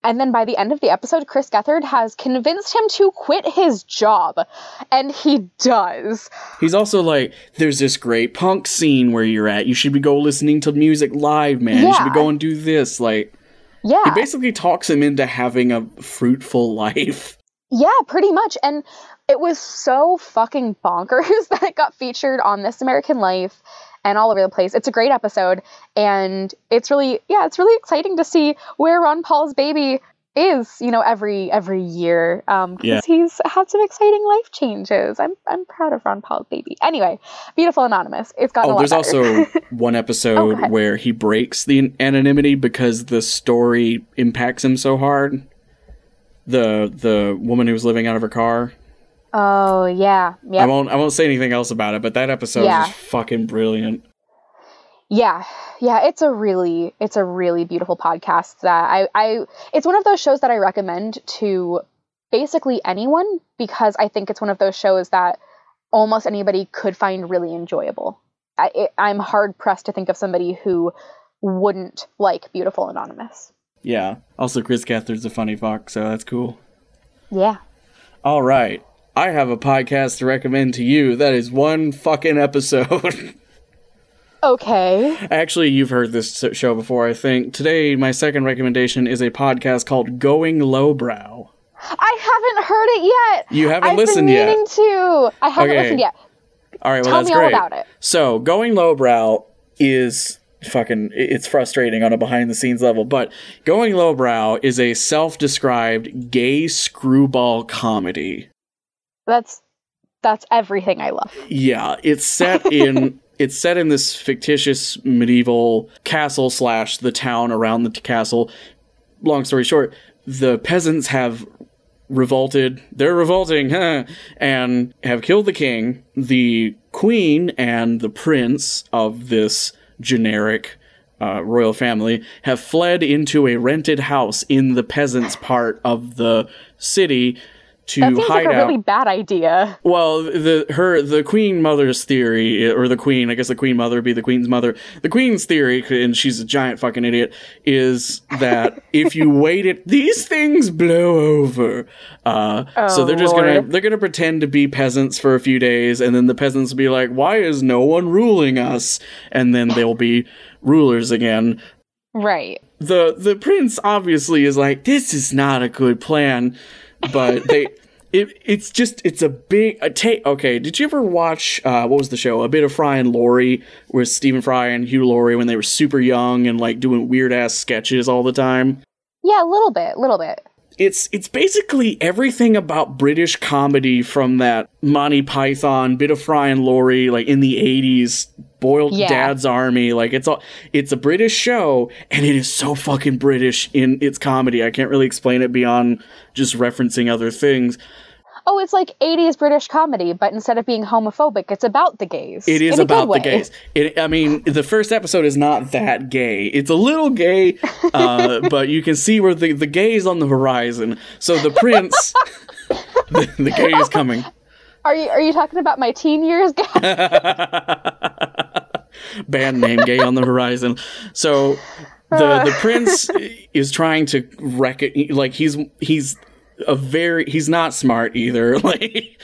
[SPEAKER 2] And then by the end of the episode, Chris Gethard has convinced him to quit his job. And he does.
[SPEAKER 1] He's also like, there's this great punk scene where you're at. You should be go listening to music live, man. Yeah. You should be going do this. Like,
[SPEAKER 2] Yeah.
[SPEAKER 1] he basically talks him into having a fruitful life.
[SPEAKER 2] Yeah, pretty much. And it was so fucking bonkers that it got featured on This American Life and all over the place. It's a great episode. And it's really, yeah, it's really exciting to see where Ron Paul's baby is, you know, every every year. Um, because
[SPEAKER 1] Yeah.
[SPEAKER 2] he's had some exciting life changes. I'm I'm proud of Ron Paul's baby. Anyway, Beautiful Anonymous. It's gotten a
[SPEAKER 1] Oh,
[SPEAKER 2] lot
[SPEAKER 1] there's
[SPEAKER 2] better.
[SPEAKER 1] also one episode
[SPEAKER 2] ahead.
[SPEAKER 1] where he breaks the anonymity because the story impacts him so hard. The the woman who was living out of her car.
[SPEAKER 2] Oh yeah.
[SPEAKER 1] yeah.
[SPEAKER 2] I
[SPEAKER 1] won't I won't say anything else about it, but that episode
[SPEAKER 2] Yeah.
[SPEAKER 1] is fucking brilliant.
[SPEAKER 2] Yeah. Yeah, it's a really it's a really beautiful podcast that I I it's one of those shows that I recommend to basically anyone because I think it's one of those shows that almost anybody could find really enjoyable. I it, I'm hard pressed to think of somebody who wouldn't like Beautiful Anonymous.
[SPEAKER 1] Yeah. Also Chris Gethard's a funny fuck, so that's cool.
[SPEAKER 2] Yeah.
[SPEAKER 1] All right. I have a podcast to recommend to you that is one fucking episode.
[SPEAKER 2] Okay.
[SPEAKER 1] Actually, you've heard this show before, I think. Today, my second recommendation is a podcast called Going Lowbrow.
[SPEAKER 2] I haven't heard it yet.
[SPEAKER 1] You haven't
[SPEAKER 2] I've
[SPEAKER 1] listened
[SPEAKER 2] been
[SPEAKER 1] yet.
[SPEAKER 2] meaning to. I haven't
[SPEAKER 1] Okay.
[SPEAKER 2] listened yet.
[SPEAKER 1] All right, well,
[SPEAKER 2] Tell
[SPEAKER 1] that's
[SPEAKER 2] me all about it.
[SPEAKER 1] So, Going Lowbrow is fucking it's frustrating on a behind the scenes level, but Going Lowbrow is a self-described gay screwball comedy.
[SPEAKER 2] That's that's everything I love.
[SPEAKER 1] Yeah, it's set in it's set in this fictitious medieval castle slash the town around the t- castle. Long story short, the peasants have revolted. They're revolting, huh, and have killed the king. The queen and the prince of this generic uh, royal family have fled into a rented house in the peasants part of the city to
[SPEAKER 2] That seems
[SPEAKER 1] hide
[SPEAKER 2] like a
[SPEAKER 1] out.
[SPEAKER 2] really bad idea.
[SPEAKER 1] Well, the her the queen mother's theory, or the queen, I guess the queen mother would be the queen's mother. The queen's theory, and she's a giant fucking idiot, is that if you wait it, these things blow over. Uh, so
[SPEAKER 2] Oh,
[SPEAKER 1] they're just gonna they're gonna pretend to be peasants for a few days, and then the peasants will be like, "Why is no one ruling us?" And then they'll be rulers again
[SPEAKER 2] Right.
[SPEAKER 1] the the prince obviously is like this is not a good plan but they it, it's just it's a big a take okay did you ever watch uh what was the show a bit of fry and laurie with stephen fry and hugh laurie when they were super young and like doing weird ass sketches all the time
[SPEAKER 2] Yeah, a little bit, a little bit.
[SPEAKER 1] It's it's basically everything about British comedy from that Monty Python, bit of Fry and Laurie, like in the eighties, Boiled
[SPEAKER 2] Yeah.
[SPEAKER 1] Dad's Army. Like it's all it's a British show, and it is so fucking British in its comedy. I can't really explain it beyond just referencing other things.
[SPEAKER 2] Oh, it's like 80s British comedy, but instead of being homophobic, it's about the gays.
[SPEAKER 1] It is
[SPEAKER 2] in a good
[SPEAKER 1] about the gays. It, I mean, the first episode is not that gay. It's a little gay, uh, but you can see where the, the gay is on the horizon. So the prince, the, the gay is coming.
[SPEAKER 2] Are you are you talking about my teen years, guys?
[SPEAKER 1] band name gay on the horizon so the the prince is trying to wreck it like he's he's a very he's not smart either. Like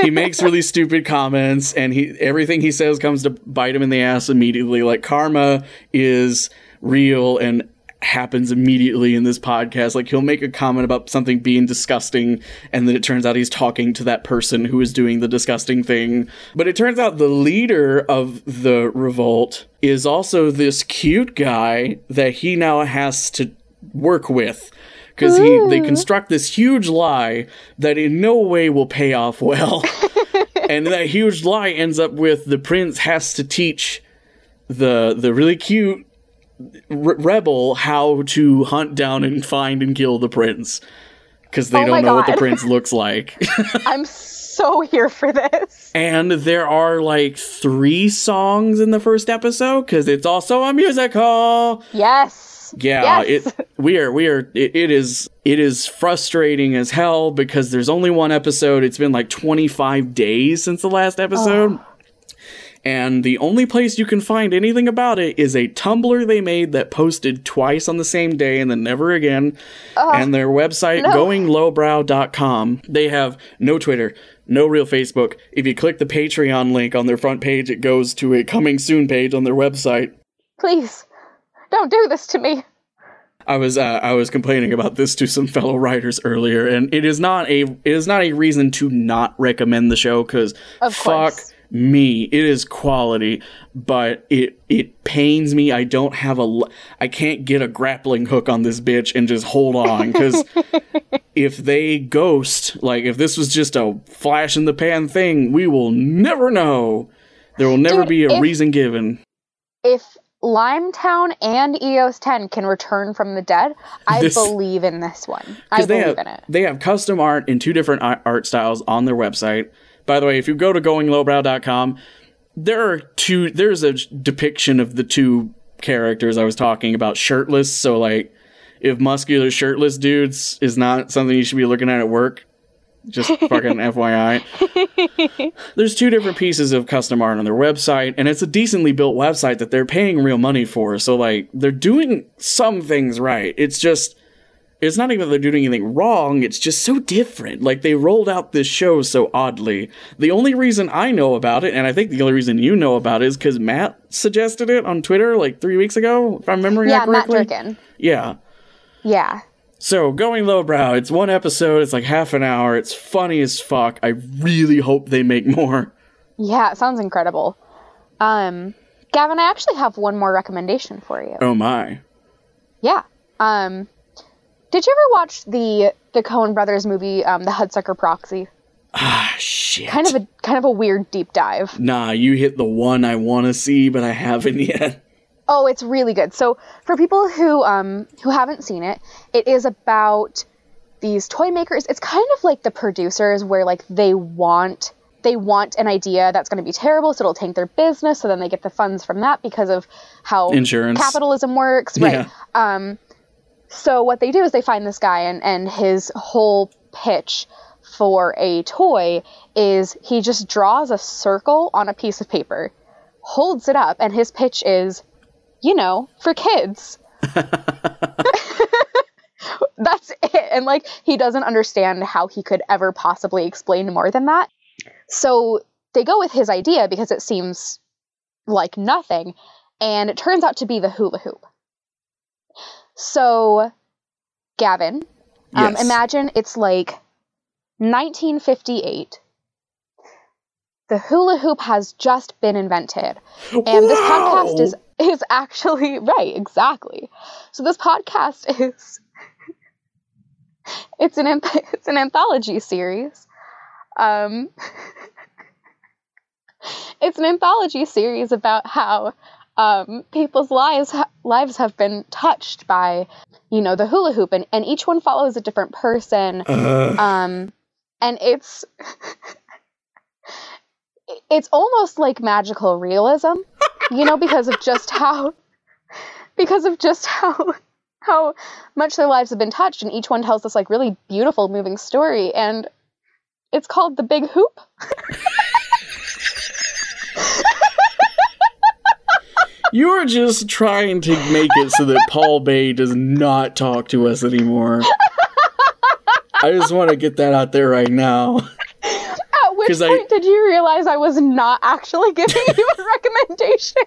[SPEAKER 1] he makes really stupid comments and he everything he says comes to bite him in the ass immediately. Like karma is real and happens immediately in this podcast. Like he'll make a comment about something being disgusting and then it turns out he's talking to that person who is doing the disgusting thing. But it turns out the leader of the revolt is also this cute guy that he now has to work with because he they construct this huge lie that in no way will pay off well. And that huge lie ends up with the prince has to teach the the really cute re- rebel how to hunt down and find and kill the prince because they
[SPEAKER 2] Oh
[SPEAKER 1] don't know what the prince looks like.
[SPEAKER 2] I'm so here for this.
[SPEAKER 1] and there are like three songs in the first episode because it's also a musical.
[SPEAKER 2] Yes.
[SPEAKER 1] Yeah,
[SPEAKER 2] Yes.
[SPEAKER 1] it we are we are it, it is it is frustrating as hell because there's only one episode. It's been like 25 days since the last episode. And the only place you can find anything about it is a Tumblr they made that posted twice on the same day and then never again. and their website, goinglowbrow.com. They have no Twitter, no real Facebook. If you click the Patreon link on their front page, it goes to a coming soon page on their website.
[SPEAKER 2] Please, don't do this to me.
[SPEAKER 1] I was uh, I was complaining about this to some fellow writers earlier, and it is not a it is not a reason to not recommend the show because fuck me, it is quality, but it it pains me. I don't have a I can't get a grappling hook on this bitch and just hold on because if they ghost like if this was just a flash in the pan thing, we will never know. There will never
[SPEAKER 2] Dude,
[SPEAKER 1] be a
[SPEAKER 2] if-
[SPEAKER 1] reason given.
[SPEAKER 2] If Limetown and EOS 10 can return from the dead, I
[SPEAKER 1] This-
[SPEAKER 2] believe in this one. I believe
[SPEAKER 1] have,
[SPEAKER 2] in it.
[SPEAKER 1] They have custom art in two different art styles on their website. By the way, if you go to goinglowbrow.com, there are two. There's a depiction of the two characters I was talking about shirtless. So like, if muscular shirtless dudes is not something you should be looking at at work, just fucking FYI. There's two different pieces of custom art on their website, and it's a decently built website that they're paying real money for. So like, they're doing some things right. It's just it's not even that they're doing anything wrong, it's just so different. Like they rolled out this show so oddly. The only reason I know about it, and I think the only reason you know about it is because Matt suggested it on Twitter like three weeks ago, if I'm remembering
[SPEAKER 2] Yeah,
[SPEAKER 1] that
[SPEAKER 2] Matt
[SPEAKER 1] correctly.
[SPEAKER 2] Durkin.
[SPEAKER 1] Yeah.
[SPEAKER 2] Yeah.
[SPEAKER 1] So going lowbrow, it's one episode, it's like half an hour, it's funny as fuck. I really hope they make more.
[SPEAKER 2] Yeah, it sounds incredible. Um, Gavin, I actually have one more recommendation for you.
[SPEAKER 1] Oh my.
[SPEAKER 2] Yeah. Um, did you ever watch the the Coen Brothers movie, um, The Hudsucker Proxy?
[SPEAKER 1] Ah shit.
[SPEAKER 2] Kind of a kind of a weird deep dive.
[SPEAKER 1] Nah, you hit the one I wanna see, but I haven't yet.
[SPEAKER 2] Oh, it's really good. So for people who um who haven't seen it, it is about these toy makers. It's kind of like the producers where like they want they want an idea that's going to be terrible, so it'll tank their business. So then they get the funds from that because of how
[SPEAKER 1] Insurance.
[SPEAKER 2] capitalism works, right?
[SPEAKER 1] Yeah.
[SPEAKER 2] Um, so what they do is they find this guy, and and his whole pitch for a toy is he just draws a circle on a piece of paper, holds it up, and his pitch is, you know, for kids. That's it. And like he doesn't understand how he could ever possibly explain more than that. So they go with his idea because it seems like nothing, and it turns out to be the hula hoop. So, Gavin, um, imagine it's like 1958. The hula hoop has just been invented, and this podcast is is actually right, exactly. So this podcast is it's an it's an anthology series. Um, it's an anthology series about how um, people's lives ha- lives have been touched by you know the hula hoop, and, and each one follows a different person. Um, and it's it's almost like magical realism, you know, because of just how because of just how how much their lives have been touched, and each one tells this like really beautiful, moving story, and it's called the Big Hoop.
[SPEAKER 1] You are just trying to make it so that Paul Bae does not talk to us anymore. I just want to get that out there right now.
[SPEAKER 2] At which
[SPEAKER 1] 'Cause I-
[SPEAKER 2] did you realize I was not actually giving you a recommendation?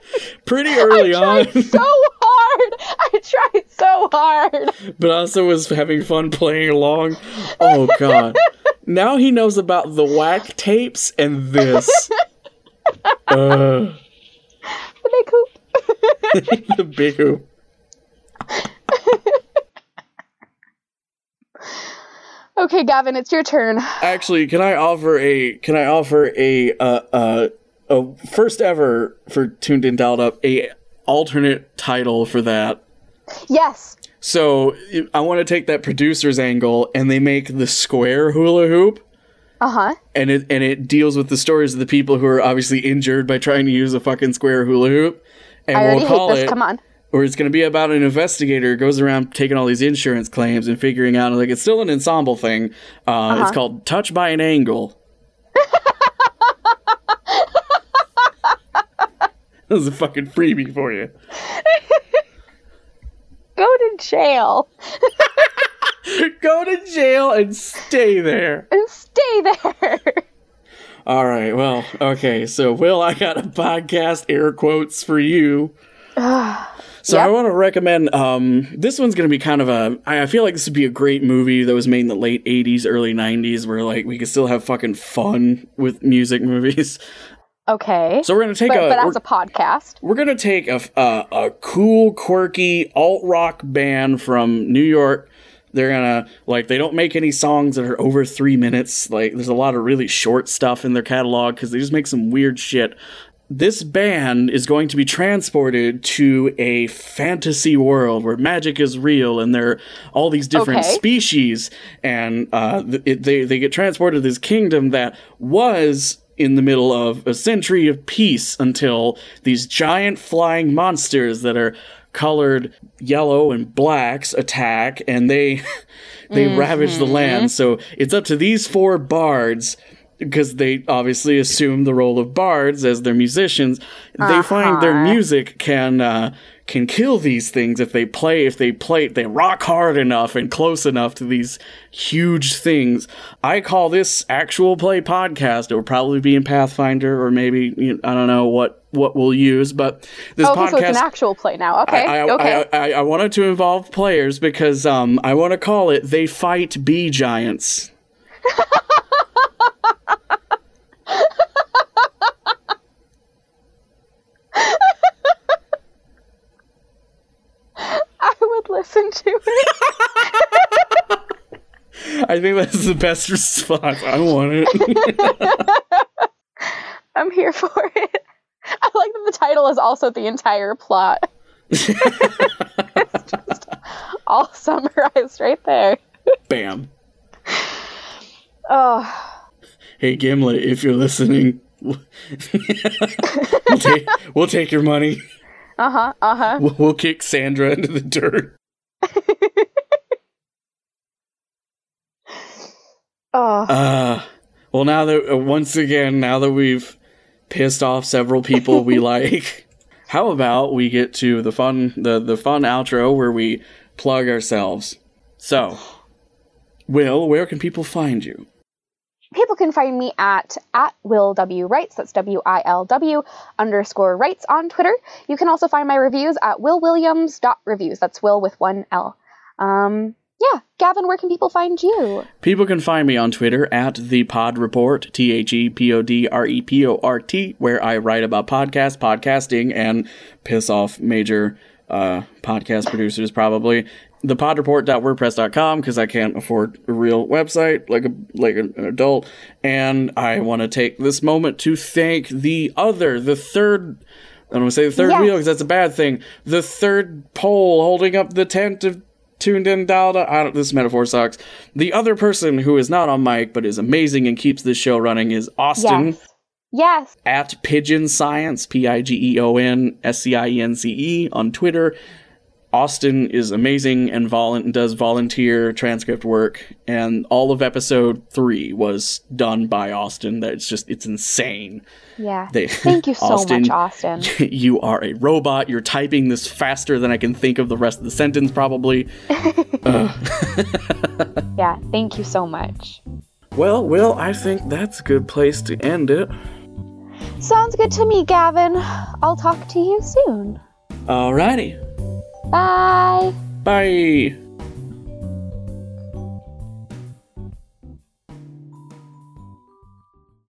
[SPEAKER 1] Pretty early on.
[SPEAKER 2] I
[SPEAKER 1] on,
[SPEAKER 2] tried so hard. I tried so hard.
[SPEAKER 1] but also was having fun playing along. Oh god. Now he knows about the whack tapes and this. Uh,
[SPEAKER 2] The Big Hoop.
[SPEAKER 1] the big hoop.
[SPEAKER 2] Okay, Gavin, it's your turn.
[SPEAKER 1] Actually, can I offer a can I offer a uh uh a first ever for tuned in dialed up a alternate title for that.
[SPEAKER 2] Yes.
[SPEAKER 1] So I want to take that producer's angle, and they make the square hula hoop,
[SPEAKER 2] Uh huh.
[SPEAKER 1] and it and it deals with the stories of the people who are obviously injured by trying to use a fucking square hula hoop. And
[SPEAKER 2] I already
[SPEAKER 1] we'll call
[SPEAKER 2] hate this.
[SPEAKER 1] it,
[SPEAKER 2] Come on.
[SPEAKER 1] Or it's going to be about an investigator who goes around taking all these insurance claims and figuring out like it's still an ensemble thing. Uh,
[SPEAKER 2] Uh-huh.
[SPEAKER 1] It's called Touch by an Angle. that was a fucking freebie for you.
[SPEAKER 2] Go to jail
[SPEAKER 1] Go to jail and stay there.
[SPEAKER 2] and stay there.
[SPEAKER 1] All right. Well, okay. So, Will, I got a podcast air quotes for you. So I want to recommend. Um, this one's going to be kind of a. I feel like this would be a great movie that was made in the late '80s, early '90s, where like we could still have fucking fun with music movies.
[SPEAKER 2] Okay.
[SPEAKER 1] So we're going to take
[SPEAKER 2] but
[SPEAKER 1] a.
[SPEAKER 2] but as a podcast.
[SPEAKER 1] we're going to take a, a a cool, quirky alt rock band from New York. They're gonna like they don't make any songs that are over three minutes. Like there's a lot of really short stuff in their catalog because they just make some weird shit. This band is going to be transported to a fantasy world where magic is real and there are all these different
[SPEAKER 2] Okay.
[SPEAKER 1] species, and uh, it, they they get transported to this kingdom that was in the middle of a century of peace until these giant flying monsters that are colored yellow and blacks attack and they they ravage the land. So it's up to these four bards because they obviously assume the role of bards as their musicians they find their music can uh, can kill these things if they play if they play they rock hard enough and close enough to these huge things i call this actual play podcast it will probably be in pathfinder or maybe you know, i don't know what what we'll use but this
[SPEAKER 2] Okay,
[SPEAKER 1] podcast
[SPEAKER 2] so it's an actual play now. Okay.
[SPEAKER 1] I, I,
[SPEAKER 2] okay.
[SPEAKER 1] I, I, I wanted to involve players because um, I want to call it "They Fight Bee Giants."
[SPEAKER 2] I would listen to it.
[SPEAKER 1] I think that's the best response. I want it.
[SPEAKER 2] I'm here for it. I like that the title is also the entire plot. it's just all summarized right there.
[SPEAKER 1] Bam.
[SPEAKER 2] Oh,
[SPEAKER 1] hey Gimlet, if you're listening, we'll take we'll take your money.
[SPEAKER 2] Uh huh. Uh huh.
[SPEAKER 1] We'll, we'll kick Sandra into the dirt.
[SPEAKER 2] Oh.
[SPEAKER 1] Uh, well, now that uh, once again, now that we've pissed off several people we like, how about we get to the fun the the fun outro where we plug ourselves. So, Will, where can people find you?
[SPEAKER 2] People can find me at at Will W Writes. That's W I L W underscore Writes on Twitter. You can also find my reviews at willwilliams.reviews. That's Will with one L. Um, yeah, Gavin, where can people find you?
[SPEAKER 1] People can find me on Twitter at the Pod Report, T H E P O D R E P O R T, where I write about podcasts, podcasting, and piss off major uh, podcast producers probably. The podreport.wordpress.com because I can't afford a real website like a like an adult, and I want to take this moment to thank the other, the third. I don't want to say the third
[SPEAKER 2] Yes.
[SPEAKER 1] wheel because that's a bad thing. The third pole holding up the tent of tuned in dialed up. I don't, this metaphor sucks. The other person who is not on mic but is amazing and keeps this show running is Austin
[SPEAKER 2] Yes. Yes.
[SPEAKER 1] at Pigeon Science, P I G E O N S C I E N C E on Twitter. Austin is amazing and does volunteer transcript work, and all of episode three was done by Austin. That's just it's insane.
[SPEAKER 2] Yeah.
[SPEAKER 1] They-
[SPEAKER 2] Thank you so
[SPEAKER 1] Austin,
[SPEAKER 2] much, Austin.
[SPEAKER 1] you are a robot. You're typing this faster than I can think of the rest of the sentence, probably.
[SPEAKER 2] Yeah, thank you so much.
[SPEAKER 1] Well, Will, I think that's a good place to end it.
[SPEAKER 2] Sounds good to me, Gavin. I'll talk to you soon.
[SPEAKER 1] Alrighty.
[SPEAKER 2] Bye.
[SPEAKER 1] Bye.